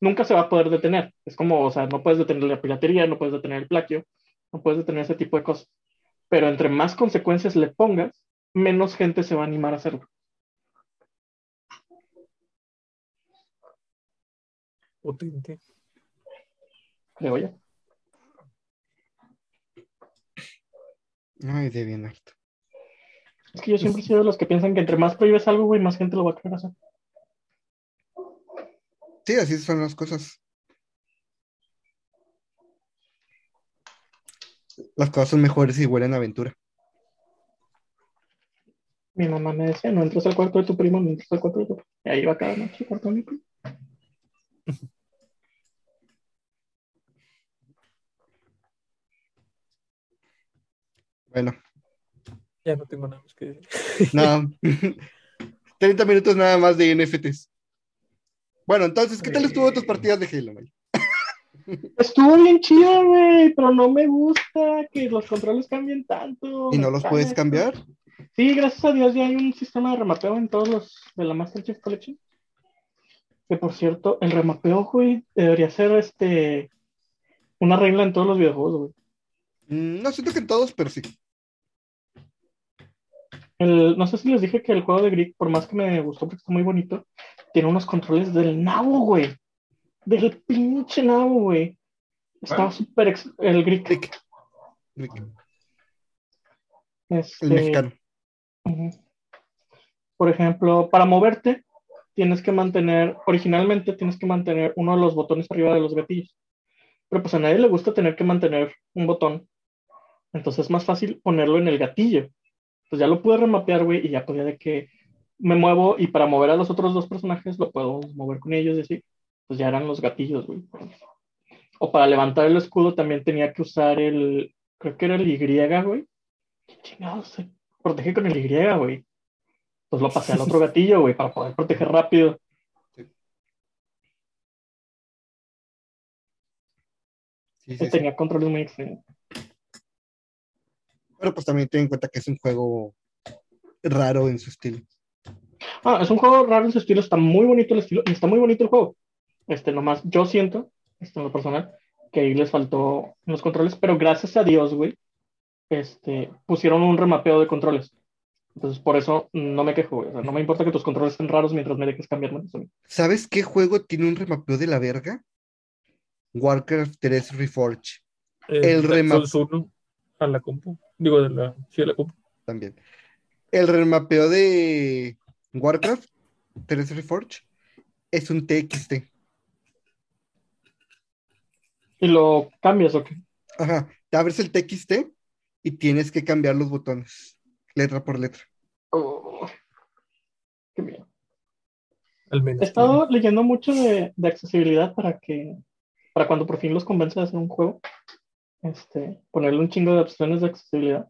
Nunca se va a poder detener. Es como, o sea, no puedes detener la piratería, no puedes detener el plagio, no puedes detener ese tipo de cosas. Pero entre más consecuencias le pongas, menos gente se va a animar a hacerlo. Potente. Creo yo. Ay, de bien alto. Es que yo siempre he sido de los que piensan que entre más prohíbes algo, güey, más gente lo va a querer hacer. Sí, así son las cosas. Las cosas son mejores y huelen a aventura. Mi mamá me decía, no entres al cuarto de tu primo, no entres al cuarto de tu primo. Y ahí iba cada noche cuarto de mi primo. Bueno, Ya no tengo nada más que decir. nada. [LAUGHS] [LAUGHS] 30 minutos nada más de NFTs. Bueno, entonces, ¿qué tal estuvo tus partidas de Halo, güey? [LAUGHS] Estuvo bien chido, güey, pero no me gusta que los controles cambien tanto. ¿Y no los puedes cambiar? Sí, gracias a Dios ya hay un sistema de remapeo en todos los de la Master Chief Collection. Que por cierto, el remapeo, güey, debería ser este una regla en todos los videojuegos, güey. Mm, No siento que en todos, pero sí. El- no sé si les dije que el juego de Greek, por más que me gustó porque está muy bonito, tiene unos controles del nabo, güey. Del pinche nabo, güey. Estaba súper... ex- El Greek. Rick. Rick, este, el mexicano. Por ejemplo, para moverte, tienes que mantener, originalmente tienes que mantener uno de los botones arriba de los gatillos. Pero pues a nadie le gusta tener que mantener un botón. Entonces es más fácil ponerlo en el gatillo. Pues ya lo pude remapear, güey, y ya podía de que me muevo y para mover a los otros dos personajes lo puedo mover con ellos y así. Pues ya eran los gatillos, güey. O para levantar el escudo también tenía que usar el, creo que era el Y, güey. ¿Qué chingados se protege con el Y, güey? Pues lo pasé al otro [LAUGHS] gatillo, güey, para poder proteger rápido. Sí, sí, sí. Tenía controles muy extraños. Pero pues también ten en cuenta que es un juego raro en su estilo. Ah, es un juego raro en su estilo, está muy bonito el estilo y está muy bonito el juego. Este, nomás, yo siento, este, en lo personal, que ahí les faltó los controles, pero gracias a Dios, güey, este, pusieron un remapeo de controles. Entonces, por eso no me quejo, güey. O sea, no me importa que tus controles estén raros mientras me dejes cambiarme. ¿Sabes qué juego tiene un remapeo de la verga? Warcraft 3 Reforge. Eh, El Dark rema- Souls 1 a la compu. Digo, de la, sí, a la compu. También. El remapeo de Warcraft 3 Reforge es un TXT. ¿Y lo cambias o qué? Ajá. Te abres el TXT y tienes que cambiar los botones, letra por letra. Oh, qué miedo. Al menos. He estado leyendo mucho de, de accesibilidad para que, para cuando por fin los convence de hacer un juego, este, ponerle un chingo de opciones de accesibilidad.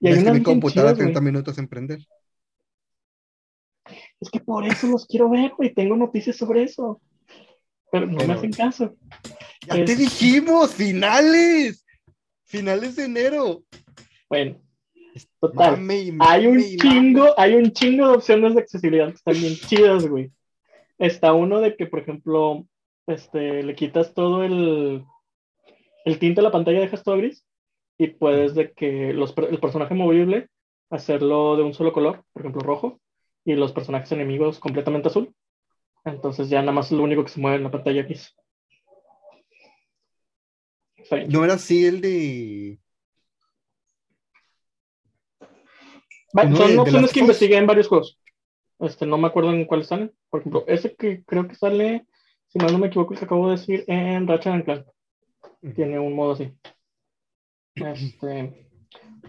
Y hay que mi computadora chidas, güey. 30 minutos en prender. Es que por eso los quiero ver, güey. Tengo noticias sobre eso. Pero no me hacen caso. ¡Ya te dijimos! ¡Finales! ¡Finales de enero! Bueno, total. Hay un chingo, hay un chingo de opciones de accesibilidad que están bien chidas, güey. Está uno de que, por ejemplo, este, le quitas todo el, el tinte a la pantalla, dejas todo gris, y puedes de que los, el personaje movible hacerlo de un solo color, por ejemplo, rojo, y los personajes enemigos completamente azul. Entonces ya nada más es lo único que se mueve en la pantalla gris. No era así el de. Va- ¿No son de- de opciones que investigué en varios juegos. Este, no me acuerdo en cuáles salen. Por ejemplo, ese que creo que sale, si mal no me equivoco, el que acabo de decir en Ratchet and Clank. Tiene un modo así. Este,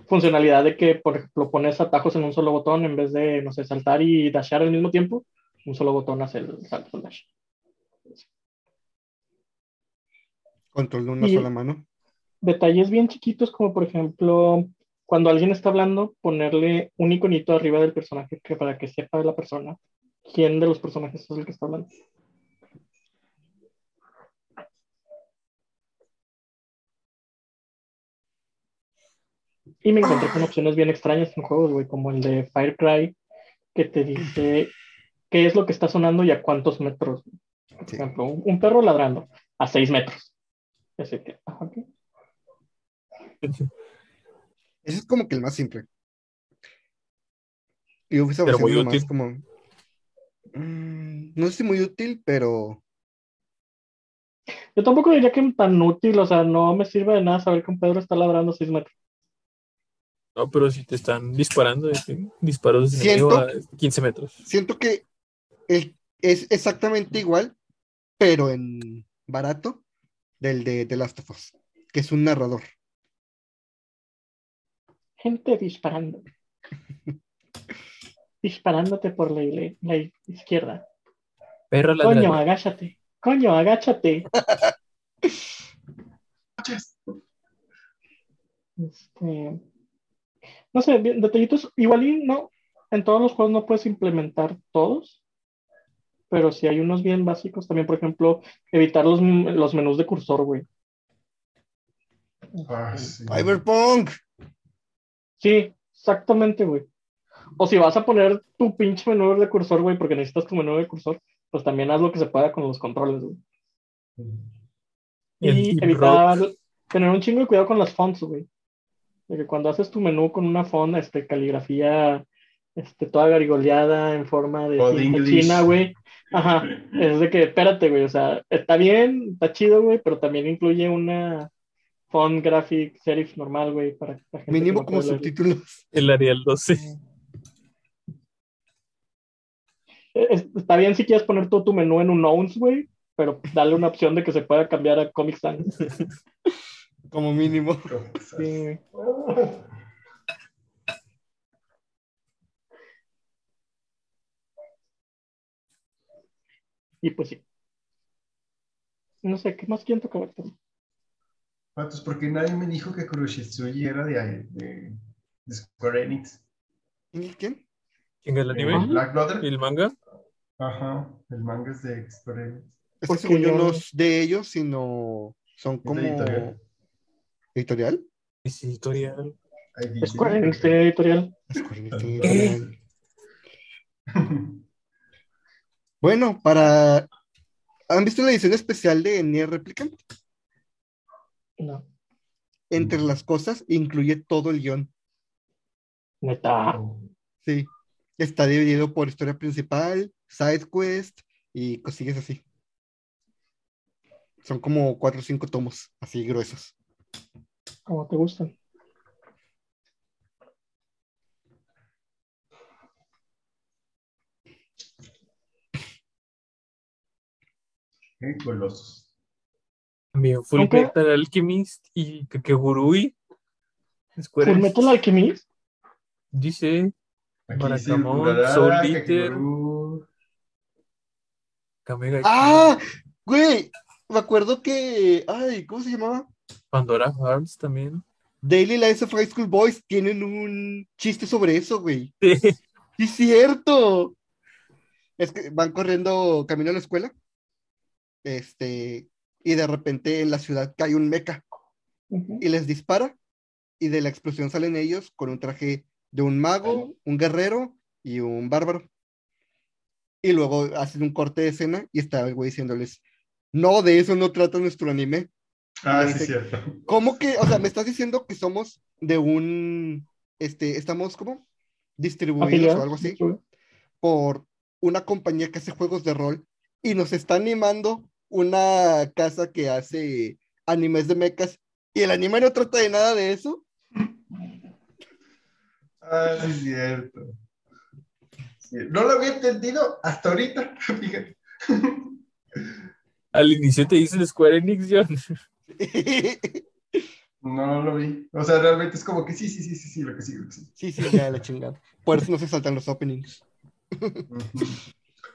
funcionalidad de que, por ejemplo, pones atajos en un solo botón en vez de, no sé, saltar y dashear al mismo tiempo. Un solo botón hace el salto el dash. Control de una Y- sola mano. Detalles bien chiquitos, como por ejemplo, cuando alguien está hablando, ponerle un iconito arriba del personaje que para que sepa la persona quién de los personajes es el que está hablando. Y me encontré con opciones bien extrañas en juegos, güey, como el de Firecry, que te dice qué es lo que está sonando y a cuántos metros. Por Sí. ejemplo, un, un perro ladrando a seis metros. Así que, ajá, ok. [LAUGHS] Ese es como que el más simple. Y Ubisoft Pero muy más útil. como. Mm, no sé si muy útil, pero. Yo tampoco diría que tan útil, o sea, no me sirve de nada saber que un Pedro está ladrando a 6 metros. No, pero si te están disparando, disparos de Siento- a 15 metros. Siento que el- es exactamente igual, pero en barato, del de The Last of Us, que es un narrador. Gente disparando. [LAUGHS] Disparándote por la, izquierda. Perro Coño, ladrando. agáchate. Coño, agáchate. [LAUGHS] Este, no sé, detallitos. Igual y no, en todos los juegos no puedes implementar todos, pero sí hay unos bien básicos. También, por ejemplo, evitar los, los menús de cursor, güey. Ah, sí. Cyberpunk. Sí, exactamente, güey. O si vas a poner tu pinche menú de cursor, güey, porque necesitas tu menú de cursor, pues también haz lo que se pueda con los controles, güey. Y evitar, tener un chingo de cuidado con las fonts, güey. De que cuando haces tu menú con una font, este, caligrafía, este, toda garigoleada en forma de china, güey. Ajá, [LAUGHS] es de que, espérate, güey, o sea, está bien, está chido, güey, pero también incluye una font graphic serif normal, güey, para que la gente Mínimo no como subtítulos. El Arial 12. Es- Está bien si quieres poner todo tu menú en un Nouns, güey, pero dale una opción de que se pueda cambiar a Comic Sans. [LAUGHS] Como mínimo. [LAUGHS] Sí. Y pues sí. No sé, ¿qué más quieren tocar? Patos, ¿por qué nadie me dijo que Kuroshitsuji era de, de, de Square Enix? ¿Quién? ¿Quién es el anime? Black Brother? El manga? Ajá, el manga es de Square Enix. Es que yo no es de ellos, sino son como editorial. editorial. Es editorial. Square Enix tiene editorial. [LAUGHS] Bueno, para ¿han visto la edición especial de Nier Replicant? No. Entre Mm. las cosas incluye todo el guion. Neta. Sí. Está dividido por historia principal, side quest y cosillas así. Son como cuatro o cinco tomos, así gruesos. ¿Cómo te gustan? Qué golosos. También Full Metal Alchemist y Kakegurui. Square ¿Full. Metal Alchemist? Dice Urarara, Soul Eater. Kamega ¡Ah! Güey, me acuerdo que. Ay, ¿cómo se llamaba? Pandora Hearts también. Daily Lives of High School Boys tienen un chiste sobre eso, güey. Sí. ¡Sí, es cierto! Es que van corriendo camino a la escuela. Este. Y de repente en la ciudad cae un mecha Ujú. y les dispara. Y de la explosión salen ellos con un traje de un mago, un guerrero y un bárbaro. Y luego hacen un corte de escena y está el güey diciéndoles: No, de eso no trata nuestro anime. Ah, sí, es dice- cierto. ¿Cómo que, o sea, me estás diciendo que somos de un, este, estamos como distribuidos o algo así sí. por una compañía que hace juegos de rol y nos está animando una casa que hace animes de mechas y el anime no trata de nada de eso? Ah, sí, es cierto. No lo había entendido hasta ahorita, [LAUGHS] fíjate. Al inicio te dicen Square Enix, John. [LAUGHS] No lo vi. O sea, realmente es como que sí, sí, sí, sí, sí, lo que sí, lo que sí. Sí, sí, ya la chingada. Por eso no se saltan los openings.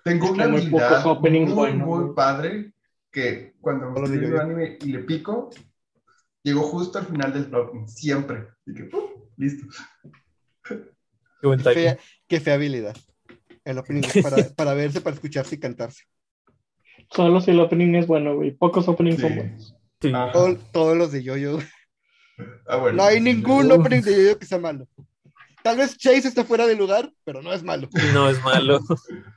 Tengo una muy habilidad pocos openings muy, padre que cuando Solo estoy viendo anime y le pico, llego justo al final del opening, siempre. Y que, ¡pum! listo. Qué buen Qué fea, qué fea habilidad. El opening es para, [LAUGHS] para verse, para escucharse y cantarse. Solo si el opening es bueno, güey. Pocos openings son Sí. buenos. Sí. Ajá. Todo- todos los de Yoyo. Ah, bueno. No hay ningún Uf. opening de Yoyo que sea malo. Tal vez Chase está fuera de lugar, pero no es malo. No es malo. [LAUGHS]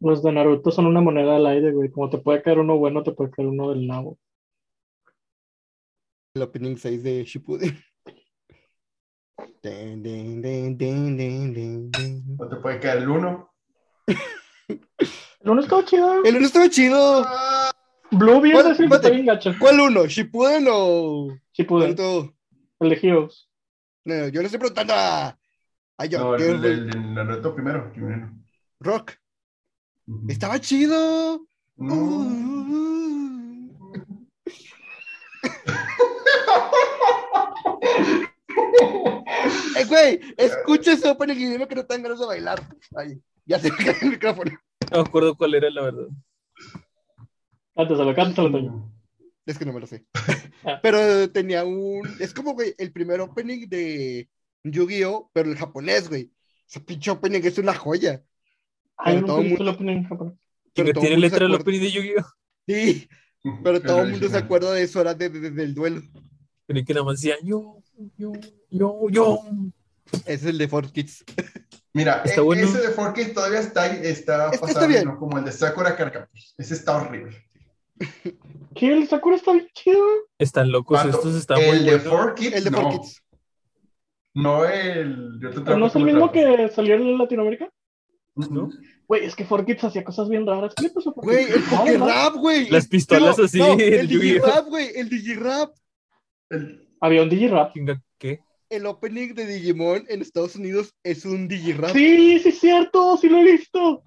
Los de Naruto son una moneda al aire, güey. Como te puede caer uno bueno, te puede caer uno del nabo. El opening 6 de Shippuden. [LAUGHS] Den, den, den, den, den, den, den. No te puede caer el uno. El uno estaba chido. El uno estaba chido. Blue bien ¿Cuál- decir está bien gacho. ¿Cuál uno? ¿Shippuden o Shippuden, el de Heroes. No, yo le estoy preguntando a, a yo, No, el del Naruto primero. primero. Rock. Ujú. Estaba chido. No. Uh. [LAUGHS] Eh, güey, escucha ese opening y dime que no ganas de bailar. Ay, ya se me cae el micrófono. No me acuerdo cuál era, la verdad. Cántaselo, Toño. Es que no me lo sé. Ah. [LAUGHS] [LAUGHS] Pero tenía un. Es como, güey, el primer opening de Yu-Gi-Oh! pero el japonés, güey. Ese pinche opening es una joya. Ay, Pero no todo mundo- el opening en japonés. Pero ¿Quién todo tiene mundo letra del acuerda- opening de Yu-Gi-Oh? Sí, [LAUGHS] pero todo el mundo se acuerda de eso ahora de- de- desde el duelo. Creí que nada más decía yo, yo, yo, yo. Ese es el de Four Kids. Mira, Está e- bueno. ese de Forky todavía está, está Este está pasable, bien. ¿no? Como el de Sakura Carcapus. Ese está horrible. ¿Qué? El Sakura está bien chido. Están locos, estos están muy el de buenos. Four Kids, El de no. Four Kids. No el... Yo te ¿Pero no es el mismo que salió en Latinoamérica? ¿no? Güey, es que 4Kids hacía cosas bien raras. ¿Qué le pasó a 4Kids? Güey, el. Pokérap, güey. Las pistolas así, no, el. Digirap, güey. El Digirap. El- Había un Digirap. ¿Qué? El opening de Digimon en Estados Unidos es un Digirap. Sí, sí, es cierto. Sí lo he visto.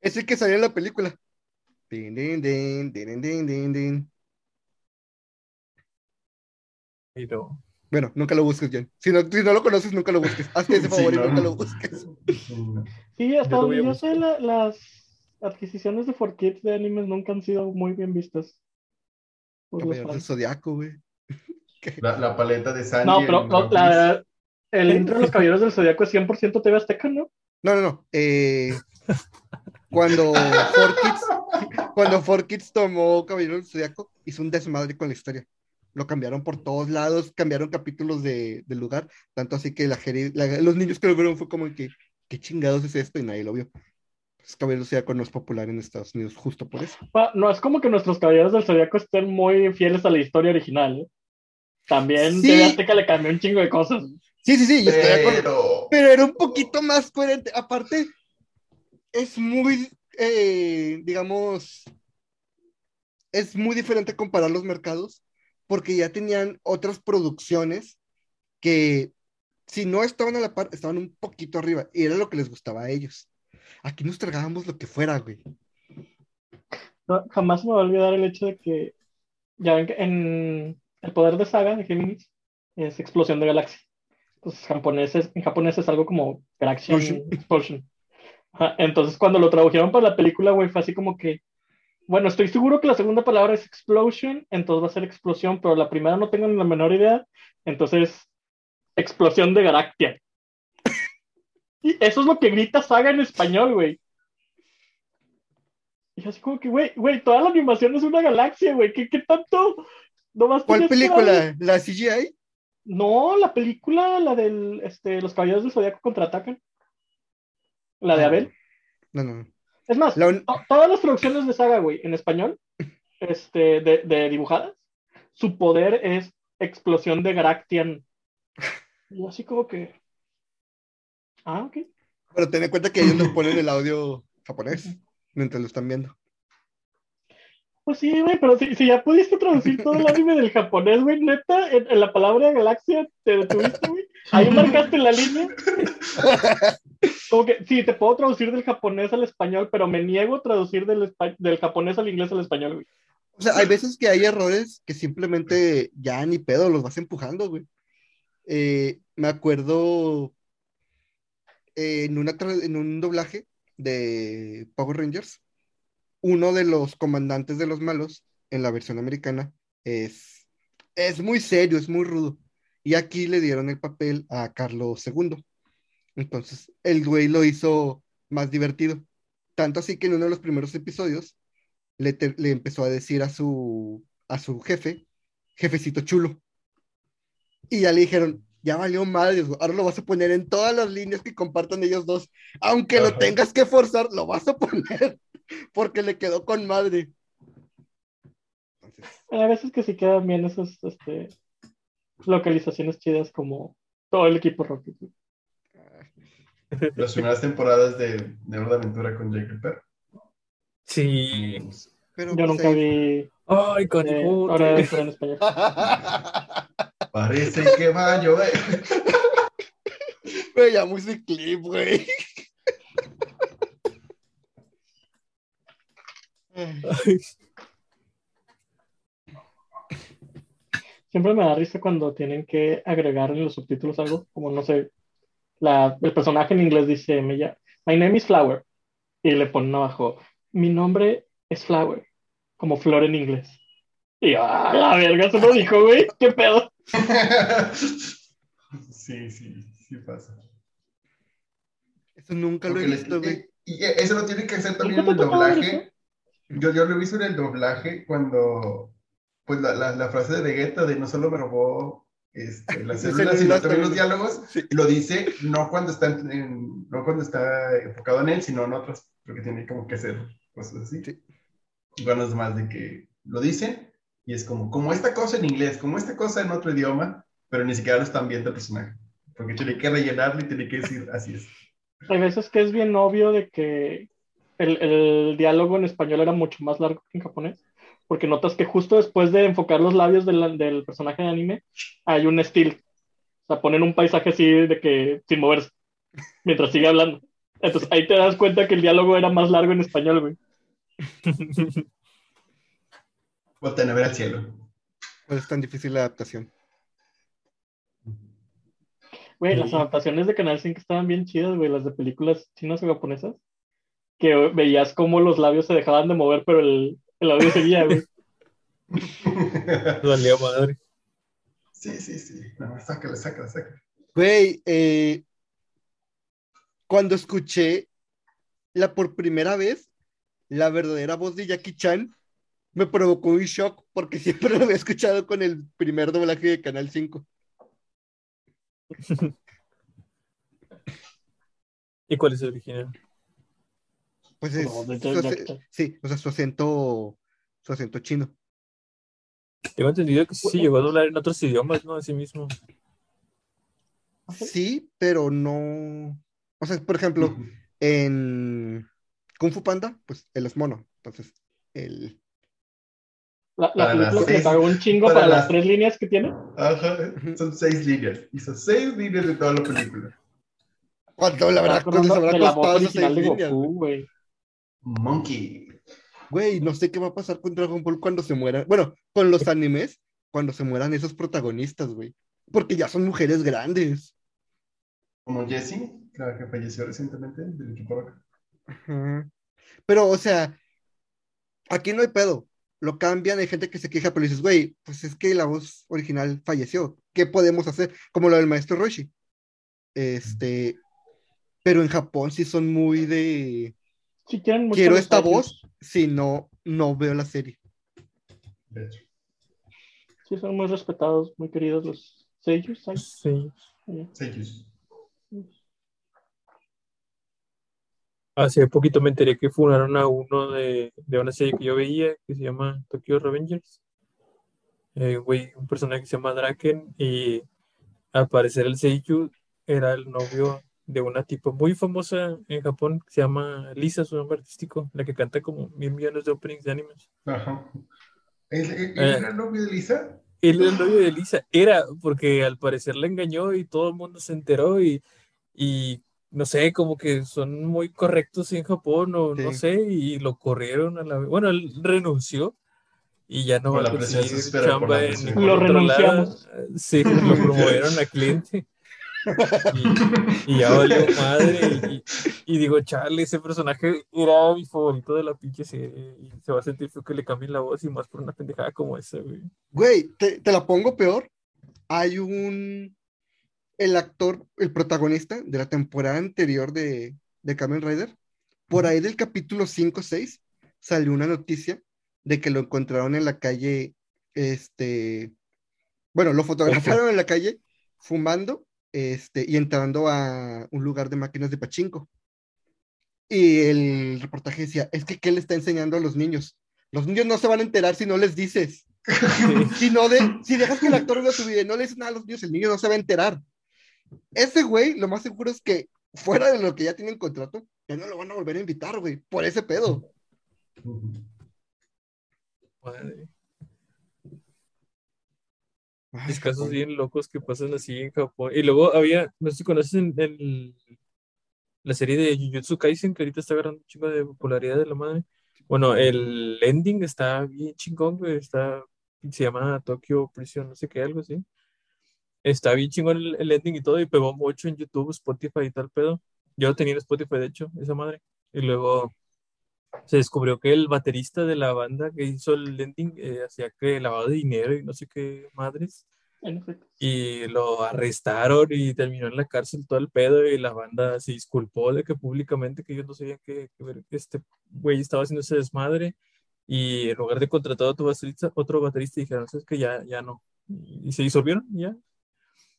Es el que salió en la película. Din, din, din, din, din, din, din. Pero Bueno, nunca lo busques, Jen. Si no, si no lo conoces, nunca lo busques. Hazte ese [LAUGHS] Sí, favor y no. nunca lo busques. [LAUGHS] Sí, hasta Yo donde sé, la- las adquisiciones de 4Kids de animes nunca han sido muy bien vistas. por del. Zodiaco, güey. [LAUGHS] La, la paleta de Sanji. No, pero no, la- el intro de los Caballeros del Zodiaco es 100% TV Azteca, ¿no? No, no, no. Eh, cuando 4Kids, cuando 4Kids tomó Caballero del Zodiaco, hizo un desmadre con la historia. Lo cambiaron por todos lados, cambiaron capítulos de, del lugar, tanto así que la, la- los niños que lo vieron fue como que, ¿qué chingados es esto? Y nadie lo vio. Pues, Caballero del Zodiaco no es popular en Estados Unidos justo por eso. No es como que nuestros Caballeros del Zodiaco estén muy fieles a la historia original. ¿eh? También Sí. TV Azteca le cambió un chingo de cosas. Sí, sí, sí, yo estoy de acuerdo. Pero. pero era un poquito más coherente. Aparte, es muy, eh, digamos, es muy diferente comparar los mercados porque ya tenían otras producciones que, si no estaban a la par, estaban un poquito arriba y era lo que les gustaba a ellos. Aquí nos tragábamos lo que fuera, güey. No, jamás me va a olvidar el hecho de que ya ven que en el poder de saga de Géminis es explosión de galaxia. Entonces japoneses, en japonés es algo como Galaxian Explosion. Ajá, Entonces cuando lo tradujeron para la película, güey, fue así como que, bueno, estoy seguro que la segunda palabra es explosion, entonces va a ser explosión, pero la primera no tengo ni la menor idea, entonces explosión de Galaxia. Y eso es lo que grita saga en español, güey. Y así como que, güey, güey, toda la animación es una galaxia, güey. ¿Qué, qué tanto? ¿Cuál tenías que darle- película? ¿La CGI? No, la película, la del, este, Los Caballeros del Zodiaco contraatacan. La de Abel. No, no, no. Es más, La un- to- todas las traducciones de saga, güey, en español, [LAUGHS] este, de, de dibujadas, su poder es explosión de Galactian. Y así como que. Ah, ok. Pero ten en cuenta que ellos nos ponen el audio japonés mientras lo están viendo. Pues sí, güey, pero si, si ya pudiste traducir todo el anime del japonés, güey, neta, en, la palabra galaxia te detuviste, güey. Ahí marcaste la línea. Como que, sí, te puedo traducir del japonés al español, pero me niego a traducir del, del japonés al inglés al español, güey. O sea, hay veces que hay errores que simplemente ya ni pedo los vas empujando, güey. Eh, me acuerdo eh, en, una en un doblaje de Power Rangers, uno de los comandantes de los malos en la versión americana es, es muy serio, es muy rudo. Y aquí le dieron el papel a Carlos II. Entonces, el güey lo hizo más divertido. Tanto así que en uno de los primeros episodios le, le empezó a decir a su, a su jefe, jefecito chulo. Y ya le dijeron, ya valió madre, ahora lo vas a poner en todas las líneas que compartan ellos dos. Aunque lo tengas que forzar, lo vas a [LAUGHS] poner, porque le quedó con madre. Entonces, Hay veces que sí quedan bien esas este, localizaciones chidas como todo el equipo Rocket. Las primeras temporadas de, de Hora de Aventura con Jake el Perro. Sí. pero Yo pues, nunca vi Ay, eh, canijote. Hora de Aventura en español. [LAUGHS] Parece que va a llover. Güey, ya muy ese clip, güey. Siempre me da risa cuando tienen que agregar en los subtítulos algo, como no sé, la, el personaje en inglés dice, me My name is Flower, y le ponen abajo, mi nombre es Flower, como flor en inglés. Y yo, ah, la verga, se lo dijo, güey, qué pedo. Sí, sí, sí pasa. Eso nunca lo he Porque visto, güey. y, eso lo tiene que hacer también ¿Nunca en el doblaje. Yo, yo lo he visto en el doblaje cuando, pues la, la, la frase de Vegeta de no solo me robó este, [LAUGHS] las Las células, sino también los diálogos, Sí. lo dice no cuando está, en- en- no cuando está enfocado en él, sino en otros, porque tiene como que hacer cosas así. Sí. Es más de que lo dice y es como, como esta cosa en inglés, como esta cosa en otro idioma, pero ni siquiera lo están viendo el personaje, porque tiene que rellenarlo y tiene que decir así es. Hay veces que es bien obvio de que el, el diálogo en español era mucho más largo que en japonés, porque notas que justo después de enfocar los labios del, del personaje de anime, hay un estilo. O sea, ponen un paisaje así de que sin moverse, mientras sigue hablando. Entonces ahí te das cuenta que el diálogo era más largo en español, güey. [LAUGHS] Volten a ver al cielo. Pues es tan difícil la adaptación. Güey, las adaptaciones de Canal 5 estaban bien chidas, güey, las de películas chinas o japonesas. Que veías cómo los labios se dejaban de mover, pero el, el audio seguía, güey. [LAUGHS] [LAUGHS] Valía madre. Sí, sí, sí. No, sácale, sácale, sácale. Güey, eh, cuando escuché la por primera vez, la verdadera voz de Jackie Chan, me provocó un shock porque [LAUGHS] siempre lo había escuchado con el primer doblaje de Canal 5. [LAUGHS] ¿Y cuál es el original? Pues es, No, su sí, o sea, su acento, su acento chino. Tengo entendido que sí llegó a doblar en otros idiomas, ¿no? Así mismo. Sí, pero no. O sea, por ejemplo, en Kung Fu Panda, pues él es mono. Entonces, el. La, película que le pagó un chingo para para, las- las tres líneas que tiene. Ajá, son seis líneas. Hizo seis líneas de toda la película. ¿Cuánto le habrá, cuánto habrá costado esas seis de líneas, güey? Goku, güey. Monkey. Güey, no sé qué va a pasar con Dragon Ball cuando se mueran. Bueno, con los animes, cuando se mueran esos protagonistas, güey. Porque ya son mujeres grandes. Como Jessie, la que falleció recientemente del equipo. Pero, o sea, aquí no hay pedo. Lo cambian, hay gente que se queja, pero dices, güey, pues es que la voz original falleció. ¿Qué podemos hacer? Como lo del maestro Roshi. Este, pero en Japón sí son muy de Si quieren mucho quiero esta voz, si no, no veo la serie. De hecho. Sí, son muy respetados, muy queridos los seiyus. ay, Sí. ay, Hace poquito me enteré que fundaron a uno de, de una serie que yo veía que se llama Tokyo Revengers. Eh, güey, un personaje que se llama Draken y al parecer el Seiyu era el novio de una tipa muy famosa en Japón que se llama Lisa, su nombre artístico, la que canta como mil millones de openings de animes. Ajá. ¿Él, él- él Eh. era el novio de Lisa? Él era el novio de Lisa, era porque al parecer la engañó y todo el mundo se enteró y, y no sé, como que son muy correctos en Japón o no sé, y lo corrieron a la Bueno, él renunció y ya no va a conseguir chamba en ningún Lo otro lado. Sí, lo promovieron a cliente. [LAUGHS] Y, y ya valió madre. Y, y digo, chale, ese personaje era mi favorito de la pinche serie. Y se va a sentir feo que le cambien la voz y más por una pendejada como esa, güey. Güey, te, te la pongo peor. Hay un. El actor, el protagonista de la temporada anterior de, de Kamen Rider, por ahí del capítulo 5 o 6, salió una noticia de que lo encontraron en la calle. Este. Bueno, lo fotografiaron en la calle fumando este, y entrando a un lugar de máquinas de pachinko. Y el reportaje decía: Es que, ¿qué le está enseñando a los niños? Los niños no se van a enterar si no les dices. [LAUGHS] Si, no de, si dejas que el actor viva su vida y no le dices nada a los niños, el niño no se va a enterar. Ese güey, lo más seguro es que fuera de lo que ya tienen contrato, ya no lo van a volver a invitar, güey, por ese pedo. Madre. Ay, Es casos bien locos que pasan así en Japón. Y luego había, no sé si conoces en, en la serie de Jujutsu Kaisen, que ahorita está agarrando un chingo de popularidad de la madre. Bueno, el ending está bien chingón, güey. Está, se llama Tokyo Prison, no sé qué, algo así. Está bien chingón el, el ending y todo, y pegó mucho en YouTube, Spotify y tal pedo. Yo lo tenía en Spotify, de hecho, esa madre. Y luego se descubrió que el baterista de la banda que hizo el ending eh, hacía que lavado de dinero y no sé qué madres. Y lo arrestaron y terminó en la cárcel todo el pedo y la banda se disculpó de que públicamente que ellos no sabían que, que este güey estaba haciendo ese desmadre y en lugar de contratar a otro baterista, otro baterista dijeron, es que ya, ya no. Y se disolvieron, ya.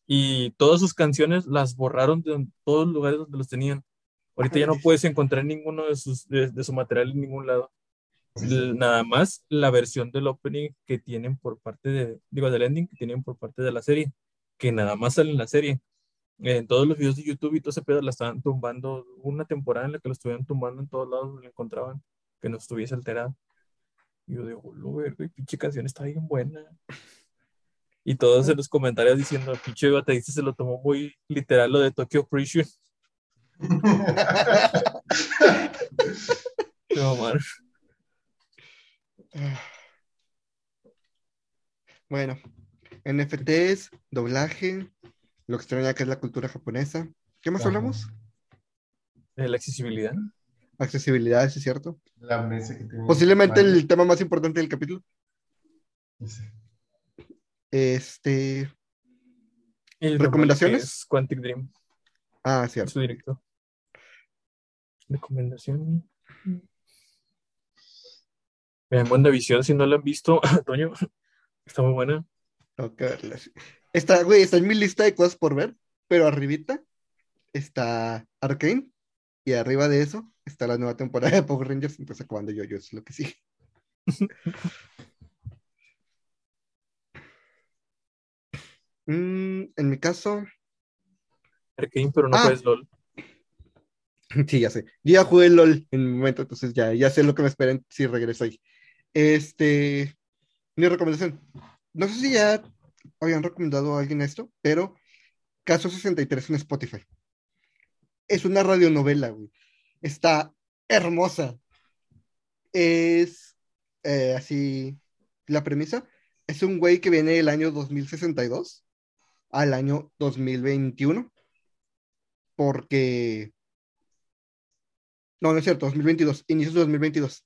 Y todas sus canciones las borraron de todos los lugares donde los tenían. Ahorita ya no puedes encontrar ninguno de, sus, de, de su material en ningún lado. Nada más la versión del opening que tienen por parte de, digo, del ending que tienen por parte de la serie, que nada más sale en la serie. En todos los videos de YouTube y todo ese pedo la estaban tumbando, una temporada en la que lo estuvieron tumbando en todos lados donde lo encontraban, que no estuviese alterado. Y yo digo, lo pinche canción está bien buena. Y todos en los comentarios diciendo, pinche baterista se lo tomó muy literal lo de Tokyo Prison. No, man. Bueno, NFTs, doblaje, lo extraña que es la cultura japonesa. ¿Qué más hablamos? La accesibilidad. Accesibilidad, ¿sí es cierto. La mesa que tiene. Posiblemente el tema más importante del capítulo. Sí. Este. ¿Recomendaciones? es Quantic Dream, Ah, cierto. su directo. Recomendación. Vean WandaVision, si no la han visto, [LAUGHS] Toño, está muy buena. Sí. Está, güey, está en mi lista de cosas por ver, pero arribita está Arkane y arriba de eso está la nueva temporada de Power Rangers, entonces acabando yo, yo es lo que sigue. [LAUGHS] Mm, en mi caso, Arkane, pero no Ah. juegues LOL. [LAUGHS] sí, ya sé. Yo ya jugué LOL en mi momento, entonces ya, ya sé lo que me esperen si regreso ahí. Este, mi recomendación. No sé si ya habían recomendado a alguien esto, pero Caso 63 en Spotify. Es una radionovela, güey. Está hermosa. Es eh, así la premisa. Es un güey que viene del año 2062 al año 2021. Porque... No, no es cierto, 2022, inicios de 2022.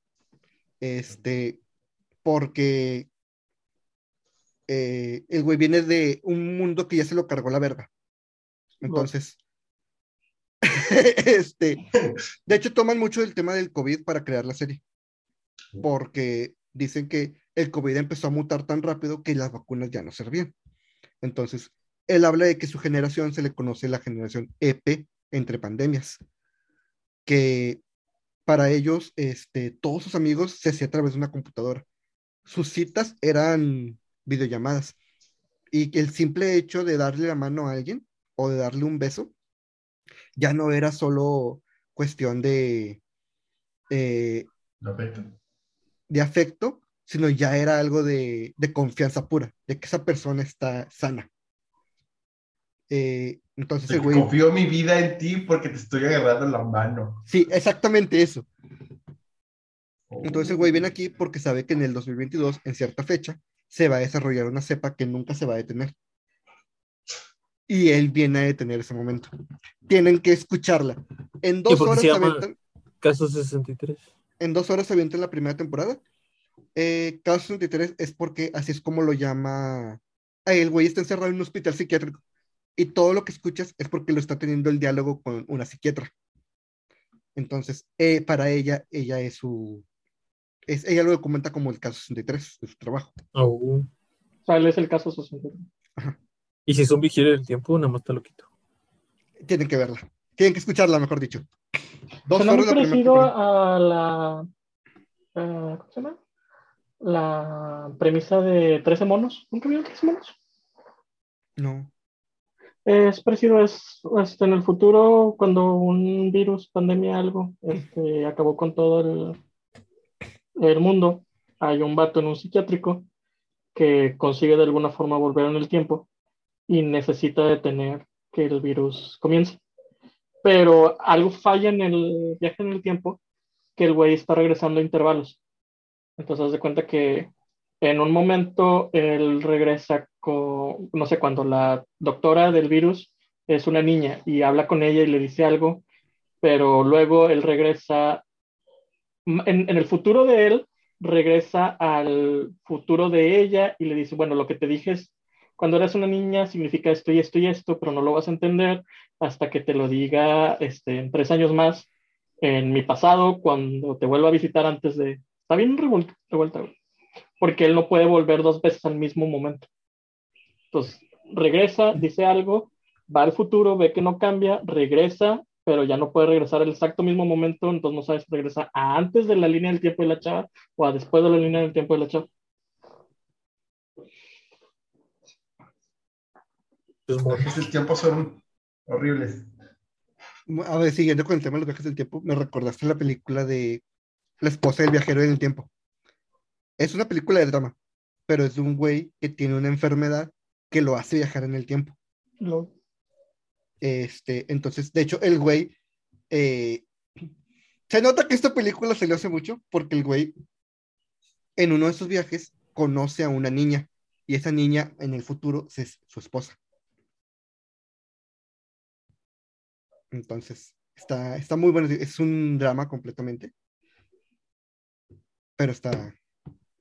Este, porque eh, el güey viene de un mundo que ya se lo cargó la verga. Entonces, [LAUGHS] este, de hecho toman mucho el tema del COVID para crear la serie, porque dicen que el COVID empezó a mutar tan rápido que las vacunas ya no servían. Entonces, él habla de que su generación se le conoce la generación EP entre pandemias, que para ellos, este, todos sus amigos se hacía a través de una computadora. Sus citas eran videollamadas y que el simple hecho de darle la mano a alguien o de darle un beso ya no era solo cuestión de, eh, ¿Lo afecta? de afecto, sino ya era algo de, de confianza pura, de que esa persona está sana. Eh, entonces, el güey, Confío mi vida en ti porque te estoy agarrando la mano. sí, exactamente eso. Oh. Entonces el güey viene aquí porque sabe que en el 2022, en cierta fecha, se va a desarrollar una cepa que nunca se va a detener. Y él viene a detener ese momento. Tienen que escucharla. En dos horas se avientan, Caso 63. en dos horas se avientan la primera temporada. Eh, Caso 63 es porque así es como lo llama. Ah, el güey está encerrado en un hospital psiquiátrico. Y todo lo que escuchas es porque lo está teniendo el diálogo con una psiquiatra. Entonces, eh, para ella, ella es su. Es, ella lo documenta como el caso 63 de su trabajo. Oh. O sea, él es el caso 63. Y si un vigilio del tiempo, nada más te lo quito. Tienen que verla. Tienen que escucharla, mejor dicho. Dos Suena muy parecido a la. ¿Cómo se llama? La premisa de 13 monos. ¿Nunca vieron 13 monos? No. Es parecido, es en el futuro, cuando un virus, pandemia, algo, este, acabó con todo el, el mundo. Hay un vato en un psiquiátrico que consigue de alguna forma volver en el tiempo y necesita detener que el virus comience. Pero algo falla en el viaje en el tiempo que el güey está regresando a intervalos. Entonces, de cuenta que en un momento él regresa con, no sé, cuando la doctora del virus es una niña y habla con ella y le dice algo, pero luego él regresa, en, el futuro de él, regresa al futuro de ella y le dice, bueno, lo que te dije es, cuando eres una niña significa esto y esto y esto, pero no lo vas a entender hasta que te lo diga este, en tres años más en mi pasado, cuando te vuelva a visitar antes de... Está bien revuelta, revuelta. Porque él no puede volver dos veces al mismo momento. Entonces, regresa, dice algo, va al futuro, ve que no cambia, regresa, pero ya no puede regresar al exacto mismo momento, entonces no sabes si regresa a antes de la línea del tiempo de la chava o a después de la línea del tiempo de la chava. Los viajes del tiempo son horribles. A ver, siguiendo con el tema de los viajes del tiempo, me recordaste la película de La esposa del viajero en el tiempo. Es una película de drama, pero es de un güey que tiene una enfermedad que lo hace viajar en el tiempo. Lo- Este, entonces, de hecho, el güey. eh, se nota que esta película salió hace mucho porque el güey, en uno de esos viajes, conoce a una niña y esa niña en el futuro es su esposa. Entonces, está, está muy bueno. Es un drama completamente. Pero está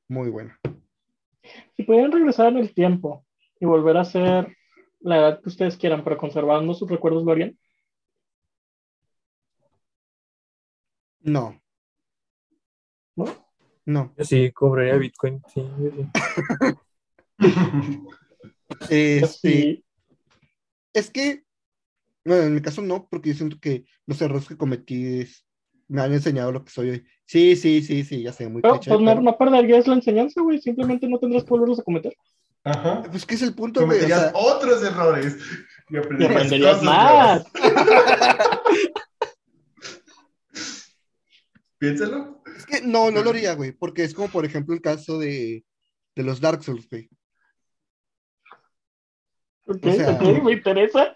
muy bueno. Si pudieran regresar en el tiempo y volver a ser la edad que ustedes quieran, pero conservando sus recuerdos, ¿lo harían? No, ¿No? no. Yo sí cobraría Bitcoin. Sí. [LAUGHS] Este, Sí. Es que, bueno, en mi caso no, porque yo siento que los errores que cometí es- me han enseñado lo que soy hoy. Sí, sí, sí, sí, ya sé, muy Pero, cliché, pues no, pero- no perderías la enseñanza, güey. Simplemente no tendrás que volverlos a cometer. Ajá. Pues que es el punto, güey. o sea, otros errores. Y Y aprenderías, más. [LAUGHS] Piénsalo. es que no, no lo haría, güey, porque es como, por ejemplo, el caso de, de los Dark Souls, güey. Ok, O sea- ok, me [LAUGHS] interesa.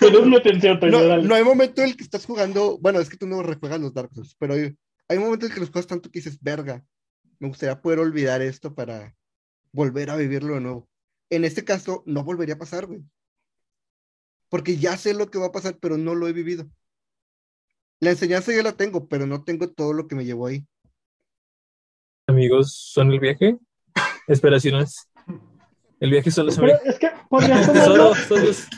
Tienes mi atención, Toño, No, dale. no hay momento en el que estás jugando, bueno, es que tú no rejuegas los Dark Souls, pero hay, hay momentos en que los juegas tanto que dices, verga, me gustaría poder olvidar esto para volver a vivirlo de nuevo. En este caso, no volvería a pasar, güey. Porque ya sé lo que va a pasar, pero no lo he vivido. La enseñanza ya la tengo, pero no tengo todo lo que me llevó ahí. Amigos, ¿son el viaje? [LAUGHS] Esperaciones. El viaje solo se Pero es que podrías [LAUGHS] tomar, Solo, la, solo es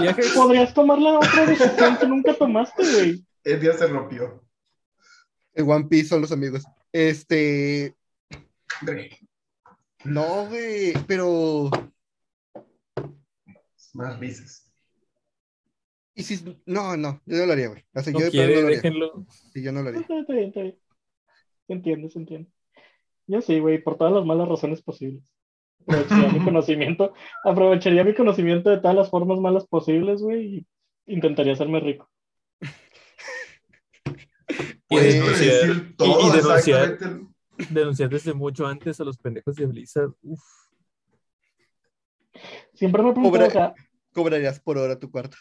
viaje. podrías tomar la otra decisión que nunca tomaste, güey. El día se rompió. El One Piece son los amigos. Este, no, güey, pero Más risas. y si no, no, yo no lo haría, güey. O sea, No yo quiere, no lo haría. déjenlo. Sí, yo no lo haría. Está, está bien, está bien. Se entiende, se entiende. Yo sí, güey, por todas las malas razones posibles. Aprovecharía mi conocimiento, aprovecharía mi conocimiento de todas las formas malas posibles, güey, y intentaría hacerme rico. Y Puedes denunciar, todo y- y denunciar. denunciar desde mucho antes a los pendejos de Blizzard. Uf. Siempre me he preguntado, Pobre- o sea, Cobrarías por hora tu cuarto.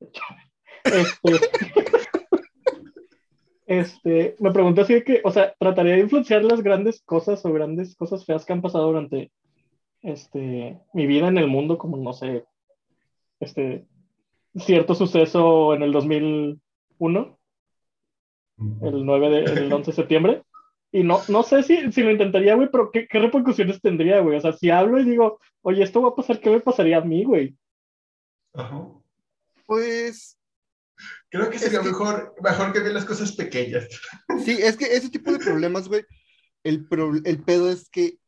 [LAUGHS] este, este, me pregunté así de que, o sea, trataría de influenciar las grandes cosas o grandes cosas feas que han pasado durante este, mi vida en el mundo, como no sé, este, cierto suceso en el 2001, el 9 de, el 11 de septiembre. Y no, no sé si, si lo intentaría, güey, pero ¿qué, ¿qué repercusiones tendría, güey? O sea, si hablo y digo, oye, esto va a pasar, ¿qué me pasaría a mí, güey? Ajá. Pues Creo que sería Es que- mejor, mejor que ver las cosas pequeñas. sí, es que ese tipo de problemas, güey, el, pro- el pedo es que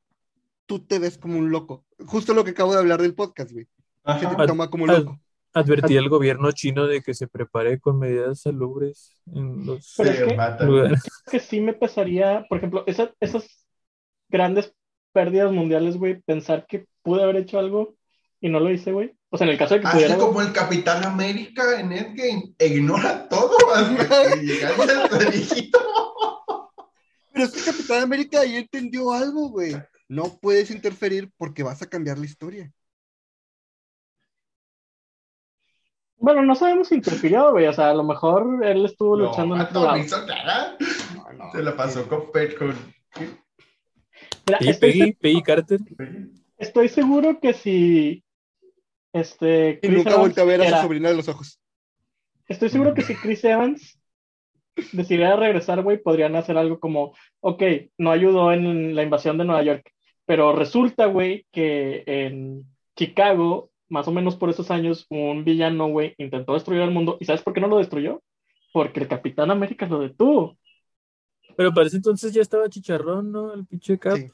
tú te ves como un loco. Justo lo que acabo de hablar del podcast, güey. Que Ajá. te toma como loco. Advertí al gobierno chino de que se prepare con medidas salubres en los Pero es Se que- lugares. que sí me pesaría, por ejemplo, esa- esas grandes pérdidas mundiales, güey, pensar que pude haber hecho algo y no lo hice, güey. O sea, en el caso de que Así pudiera... como el Capitán América en Endgame, ignora todo [LAUGHS] hasta que viejito. Pero es que Capitán América ahí entendió algo, güey. No puedes interferir porque vas a cambiar la historia. Bueno, no sabemos si interfirió, güey. O sea, a lo mejor él estuvo No, luchando en otro lado. No, no, Se la pasó sí. con Pet con. Mira, estoy, Peggy, Peggy Carter. estoy seguro que si este Y nunca Evans a ver a su sobrina de los ojos. Estoy seguro que si Chris Evans decidiera regresar, güey, podrían hacer algo como, ok, no ayudó en la invasión de Nueva York, pero resulta, güey, que en Chicago, más o menos por esos años, un villano, güey, intentó destruir el mundo. ¿Y sabes por qué no lo destruyó? Porque el Capitán América lo detuvo. Pero parece entonces ya estaba chicharrón, ¿no? El pinche Cap. Sí.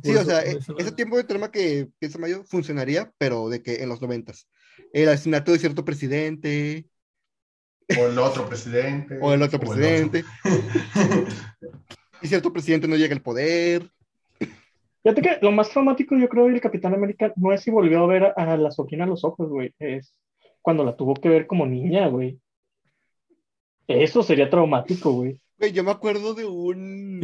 Pues, Sí, o eso- sea, e- ese tiempo de trama que piensa Mayo funcionaría, pero de que en los noventas. El asesinato de cierto presidente O el otro presidente. o el otro o presidente. otro. [LAUGHS] Y cierto presidente no llega al poder. Fíjate que lo más traumático, yo creo, del Capitán América no es si volvió a ver a, a la sobrina a los ojos, güey. Es cuando la tuvo que ver como niña, güey. Eso sería traumático, güey. Güey, yo me acuerdo de un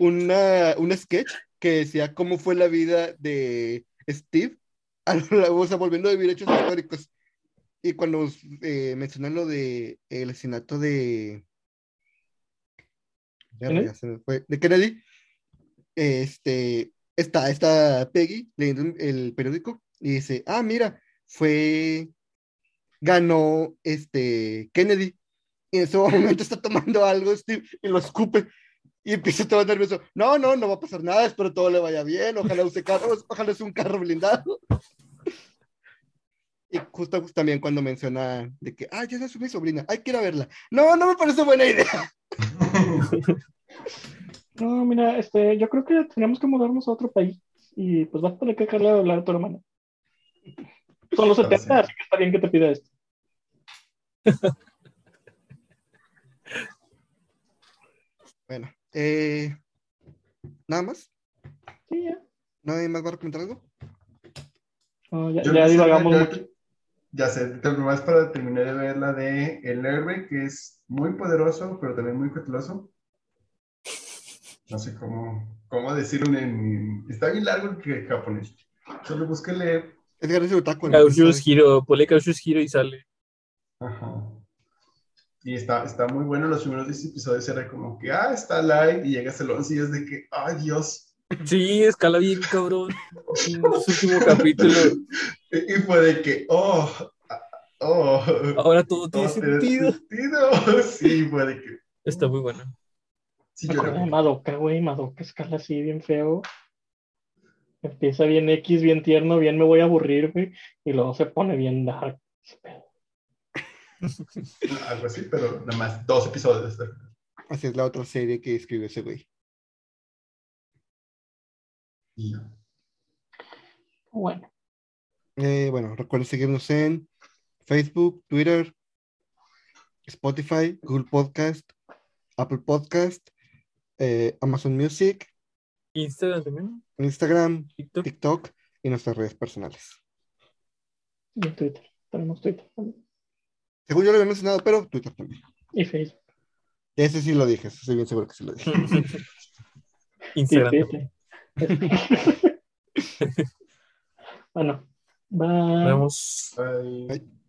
una, un sketch que decía cómo fue la vida de Steve, a lo- o sea, volviendo a vivir hechos históricos. Y cuando eh, mencionan lo de el asesinato de ya se me fue. de Kennedy, este está, está Peggy leyendo el periódico y dice, ah, mira, fue, ganó este Kennedy. Y en ese momento está tomando algo Steve y lo escupe. Y empieza todo nervioso. No, no, no va a pasar nada, espero todo le vaya bien. Ojalá use carros, [LAUGHS] ojalá sea un carro blindado. Y justo también cuando menciona de que, ah, ya es mi sobrina, hay que ir a verla. No, no me parece buena idea. [LAUGHS] No, mira, este, yo creo que tenemos que mudarnos a otro país y pues vas a tener que dejarle de hablar a tu hermana. Son los 70, así que está bien que te pida esto. [LAUGHS] Bueno, eh, ¿nada más? Sí, ya. ¿Nadie más va a recomendar algo? No, ya, Yo ya divagamos mucho. Ya sé, pero nomás para terminar de ver la de El Héroe, que es muy poderoso, pero también muy cauteloso. No sé cómo, cómo decirlo en... Está bien largo que japonés. Solo búsquele... Edgar es el otaku. ¿no? Cautious Hero, ponle Cautious Hero y sale. Ajá. Y está, está muy bueno. Los primeros 10 episodios era como que, ah, está live, y llegas al 11 y es de que, ay, Dios. Sí, escala bien, cabrón. En su último capítulo. [LAUGHS] Y, fue de que, oh, oh. Ahora todo tiene todo tiene sentido. sentido. [LAUGHS] Sí, fue de que, Está muy bueno. sí, yo de Madoka, güey. Madoka escala así bien feo. Empieza bien X, bien tierno, bien me voy a aburrir, güey. Y luego se pone bien dark. [LAUGHS] algo así, pero nada más dos episodios. Así es la otra serie que escribió ese güey. Bueno, Eh, bueno, recuerden seguirnos en Facebook, Twitter, Spotify, Google Podcast, Apple Podcast, eh, Amazon Music, Instagram también. Instagram, TikTok. TikTok y nuestras redes personales. y en Twitter. Tenemos Twitter también. Según yo lo había mencionado, pero Twitter también. Y Facebook. Ese sí lo dije, estoy bien seguro que sí lo dije. [LAUGHS] Instagram. [LAUGHS] Bueno, bye. Nos vemos. Bye. Bye.